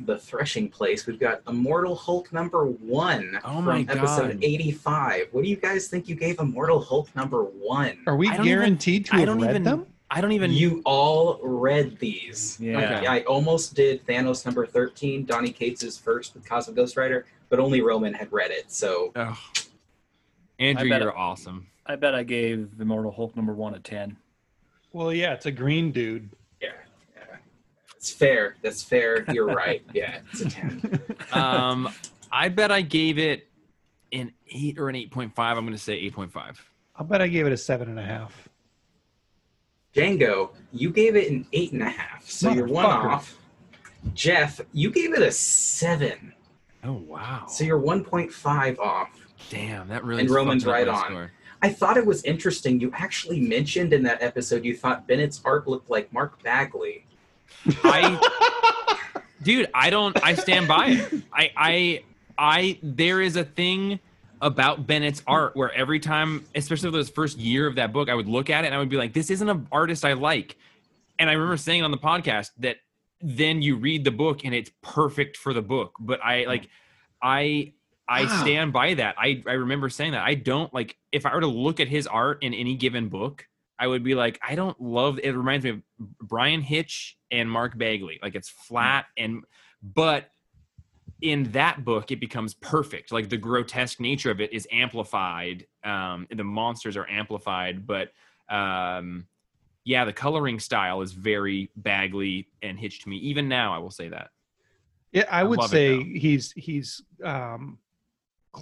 the threshing place. We've got Immortal Hulk number one Oh from my episode God. 85. What do you guys think you gave Immortal Hulk number one? Are we I don't even- guaranteed to I have don't read even. them? I don't even. You all read these. Yeah. Okay. I almost did Thanos number 13, Donny Cates' first with Cosmic Ghost Rider, but only Roman had read it. So Ugh. Andrew, you're it- awesome. I bet I gave Immortal Hulk number one a ten. Well, yeah, it's a green dude. yeah, yeah. It's fair. That's fair. You're right. Yeah, it's a 10. Um, I bet I gave it an eight or an eight point five. I'm going to say eight point five. I'll bet I gave it a seven and a half. Django, you gave it an eight and a half, so you're one off. Jeff, you gave it a seven, Oh wow! so you're 1.5 off. Damn, that really. And Roman's right on. score. I thought it was interesting. You actually mentioned in that episode you thought Bennett's art looked like Mark Bagley. I, dude, I don't. I stand by it. I, I, I. There is a thing about Bennett's art where every time, especially this first year of that book, I would look at it and I would be like, "This isn't an artist I like." And I remember saying on the podcast that then you read the book and it's perfect for the book. But I like, I. I Wow. stand by that. I, I remember saying that. I don't like if I were to look at his art in any given book, I would be like, I don't love it reminds me of Bryan Hitch and Mark Bagley. Like it's flat and but in that book it becomes perfect. Like the grotesque nature of it is amplified. Um the monsters are amplified, but um yeah, the coloring style is very Bagley and Hitch to me. Even now I will say that. Yeah, I I would say he's he's um,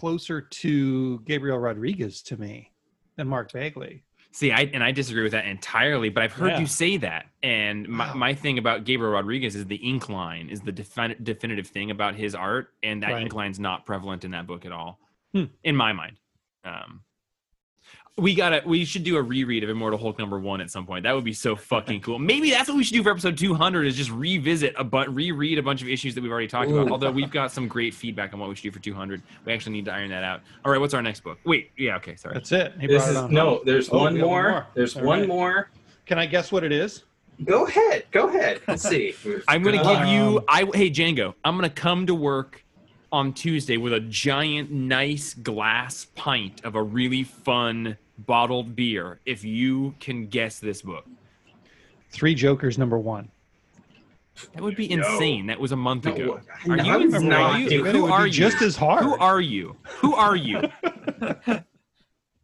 closer to Gabriel Rodriguez to me than Mark Bagley. See, I and I disagree with that entirely, but I've heard Yeah. you say that. And my, Wow. my thing about Gabriel Rodriguez is the ink line is the defin- definitive thing about his art, and that Right. ink line's not prevalent in that book at all, Hmm. in my mind. Um, we gotta, we should do a reread of Immortal Hulk number one at some point. That would be so fucking cool. Maybe that's what we should do for episode 200 is just revisit a but reread a bunch of issues that we've already talked about. Although we've got some great feedback on what we should do for 200, we actually need to iron that out. All right, what's our next book? Wait, yeah, okay, sorry. That's it. He This brought it is on no. There's Oh, one more. one more. There's All one right. more. Can I guess what it is? Go ahead. Go ahead. Let's see. I'm gonna Um, give you. I hey Django. I'm gonna come to work on Tuesday with a giant, nice glass pint of a really fun bottled beer. If you can guess this book, Three Jokers, number one. that would be No. insane. That was a month No, ago. I Are know, you? I Are was you? doing Even it Who are you? just as hard. Who are you? Who are you?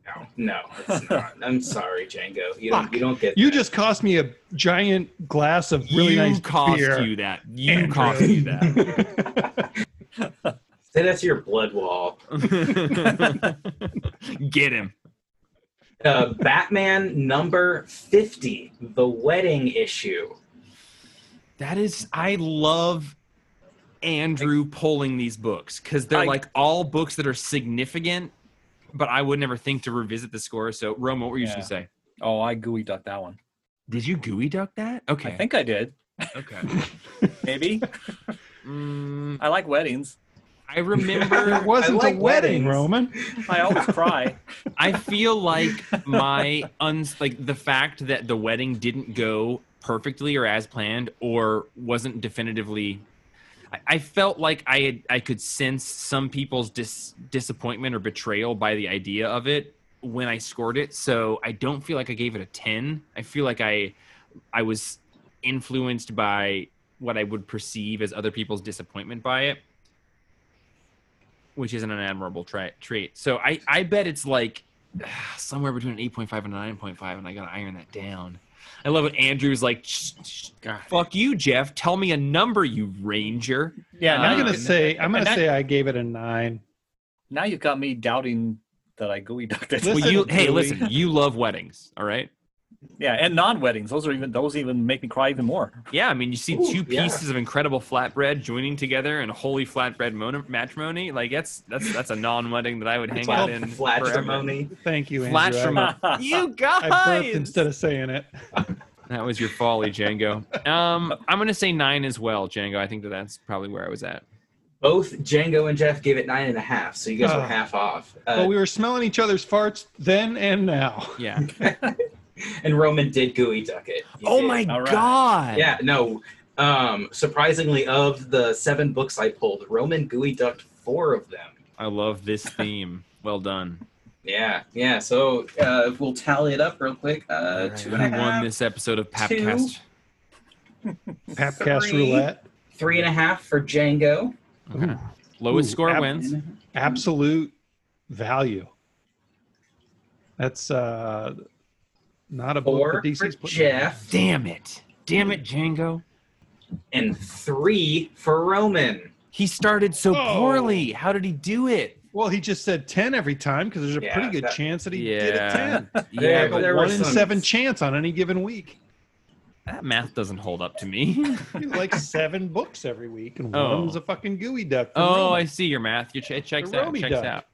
No, no, it's not. I'm sorry, Django. You don't. You don't get. You that. just cost me a giant glass of really you nice cost beer. you that. You Andrew. cost you that. say that to your blood wall. Get him. Uh, Batman number fifty, the wedding issue. That is, I love Andrew pulling these books because they're I- like all books that are significant but I would never think to revisit the score. So, Rome, what were you just Yeah. gonna say? Oh, I gooey ducked that one. Did you gooey duck that? Okay. I think I did. okay. Maybe. Mm, I like weddings. I remember. It wasn't like a wedding, weddings. Roman. I always cry. I feel like my uns like the fact that the wedding didn't go perfectly or as planned or wasn't definitively. I, I felt like I had I could sense some people's dis, disappointment or betrayal by the idea of it when I scored it. So I don't feel like I gave it a ten. I feel like I I was influenced by what I would perceive as other people's disappointment by it which isn't an admirable tra- trait. So I, I bet it's like somewhere between an 8.5 and a 9.5, and I got to iron that down. I love it. Andrew's like, "Shh, shh, fuck you, Jeff. Tell me a number, you ranger. Yeah, now I'm gonna say I'm gonna say I gave it a nine. Now you've got me doubting that I gooey ducked it. Well, you, hey, listen, you love weddings, all right? Yeah, and non-weddings. Those are even those even make me cry even more. Yeah, I mean, you see Ooh, two yeah. pieces of incredible flatbread joining together in holy flatbread mon- matrimony. Like that's that's that's a non-wedding that I would hang out in forever. Flatrimony. Thank you, Andrew. I- Flatrimony. You I guys. instead of saying it. That was your folly, Django. Um, I'm gonna say nine as well, Django. I think that that's probably where I was at. Both Django and Jeff gave it nine and a half, so you guys were Oh. half off. Uh, Well, we were smelling each other's farts then and now. Yeah. and Roman did gooey duck it. He oh did. my All right. god. Yeah, no. Um, surprisingly, of the seven books I pulled, Roman gooey ducked four of them. I love this theme. Well done. Yeah, yeah. So uh, if we'll tally it up real quick. Uh, All right, two Who and a won half, this episode of Papcast? Papcast Three. roulette. three and a half for Django. Okay. Lowest Ooh, score ab- wins. Absolute value. That's uh not a book Four that for DC's putting Jeff, Damn it. Damn it, Django. and three for Roman. He started so Oh. poorly. How did he do it? Well, he just said 10 every time because there's a Yeah, pretty good that- chance that he did a 10. Yeah, There- but there one in some- seven chance on any given week. that math doesn't hold up to me. Like seven books every week, and Oh. one's a fucking gooey duck. oh, Rome. I see your math. Your ch- it checks The out. Romy Checks duck. out.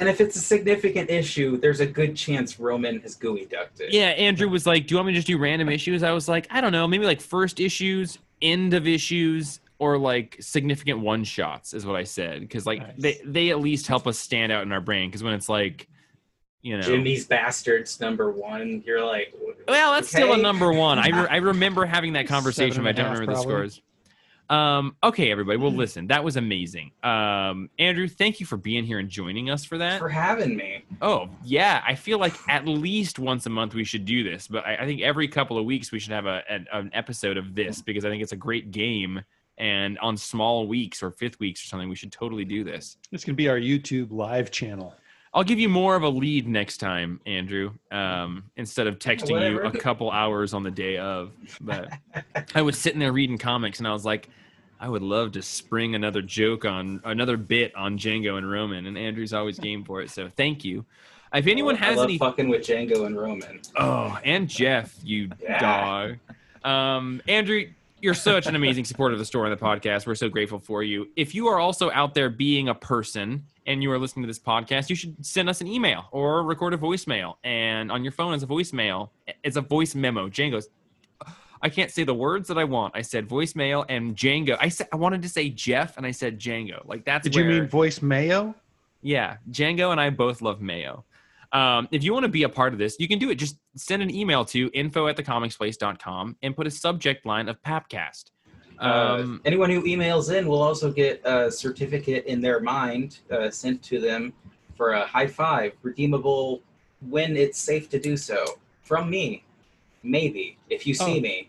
And if it's a significant issue, there's a good chance Roman has gooey ducked it. Yeah, Andrew was like, "Do you want me to just do random issues?" I was like, "I don't know, maybe like first issues, end of issues, or like significant one shots," is what I said because like Nice. they they at least help us stand out in our brain. Because when it's like, you know, Jimmy's Bastards number one. You're like, well, that's still a number one. I re- I remember having that conversation, but I don't half, remember the scores. Um, okay, everybody. Well, listen, that was amazing. Um, Andrew, thank you for being here and joining us for that. for having me. Oh yeah, I feel like at least once a month we should do this, but I, I think every couple of weeks we should have a, an, an episode of this because I think it's a great game. And on small weeks or fifth weeks or something, we should totally do this. It's going to be our YouTube live channel. I'll give you more of a lead next time, Andrew, um, instead of texting you a couple hours on the day of. But I was sitting there reading comics, and I was like, I would love to spring another joke on another bit on Django and Roman, and Andrew's always game for it. So thank you. If anyone I has love any fucking with Django and Roman. Oh, and Jeff, you Yeah. dog. Um, Andrew, you're such an amazing supporter of the store and the podcast. We're so grateful for you. If you are also out there being a person and you are listening to this podcast, you should send us an email or record a voicemail. And on your phone as a voicemail, it's a voice memo. Django's. I can't say the words that I want. I said voicemail and Django. I said I wanted to say Jeff and I said Django. Like that's Did you mean voice mayo? yeah, Django and I both love mayo. Um, if you want to be a part of this, you can do it. Just send an email to info at thecomicsplace.com and put a subject line of Papcast. Um, uh, anyone who emails in will also get a certificate in their mind uh, sent to them for a high five, redeemable when it's safe to do so from me. Maybe if you see Oh. me.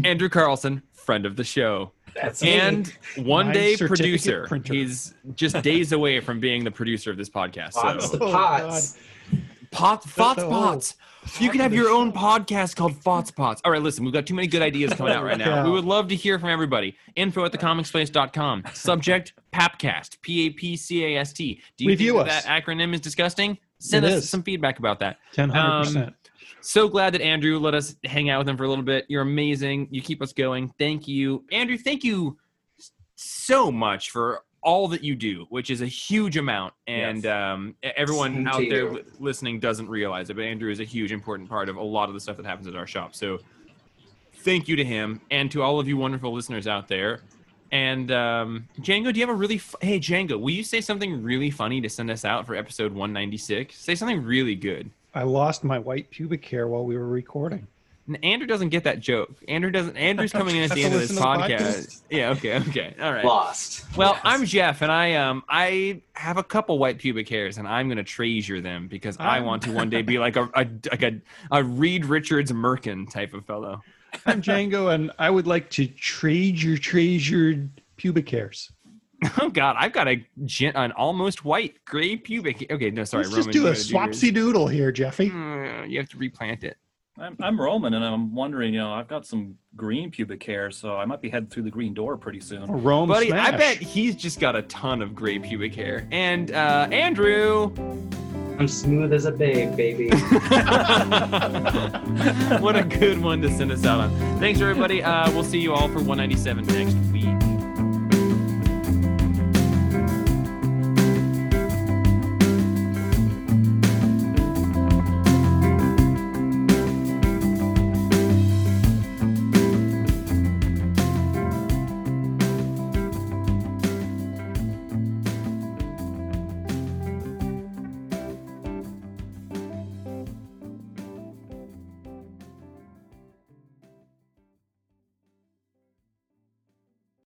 Andrew Carlson, friend of the show. That's me. And one My day producer. printer. He's just days away from being the producer of this podcast. Pots So the Oh, pots. Pot, Fots Oh. Pots. You can have your own podcast called Fots Pots. All right, listen, we've got too many good ideas coming out right now. We would love to hear from everybody. Info at thecomicsplace.com. Subject Papcast. P A P C A S T. Do you Review think that, us. that acronym is disgusting? Send It us is. some feedback about that. 100%. Um, so glad that Andrew let us hang out with him for a little bit. You're amazing. You keep us going. Thank you. Andrew, thank you so much for all that you do, which is a huge amount. And um, e- everyone Same out there you. listening doesn't realize it, but Andrew is a huge, important part of a lot of the stuff that happens at our shop. So thank you to him and to all of you wonderful listeners out there. And um, Django, do you have a really f- hey Django? Will you say something really funny to send us out for episode 196? Say something really good. I lost my white pubic hair while we were recording. And Andrew doesn't get that joke. Andrew doesn't. Andrew's coming in at the end of this listen to the podcast. podcast? Yeah. Okay. Okay. All right. Lost. Well, Yes. I'm Jeff, and I um I have a couple white pubic hairs, and I'm gonna treasure them because I I'm- want to one day be like a, a like a, a Reed Richards Merkin type of fellow. I'm Django, and I would like to trade your treasured pubic hairs. Oh God, I've got a gen- an almost white gray pubic. Okay, no, sorry, Let's Roman. just do a gotta swapsy doodle here, Jeffy. Mm, you have to replant it. I'm, I'm Roman, and I'm wondering, you know, I've got some green pubic hair, so I might be heading through the green door pretty soon. Rome Buddy, smash. I bet he's just got a ton of gray pubic hair. And uh, Andrew, I'm smooth as a babe, baby. what a good one to send us out on. Thanks, everybody. Uh, we'll see you all for 197 next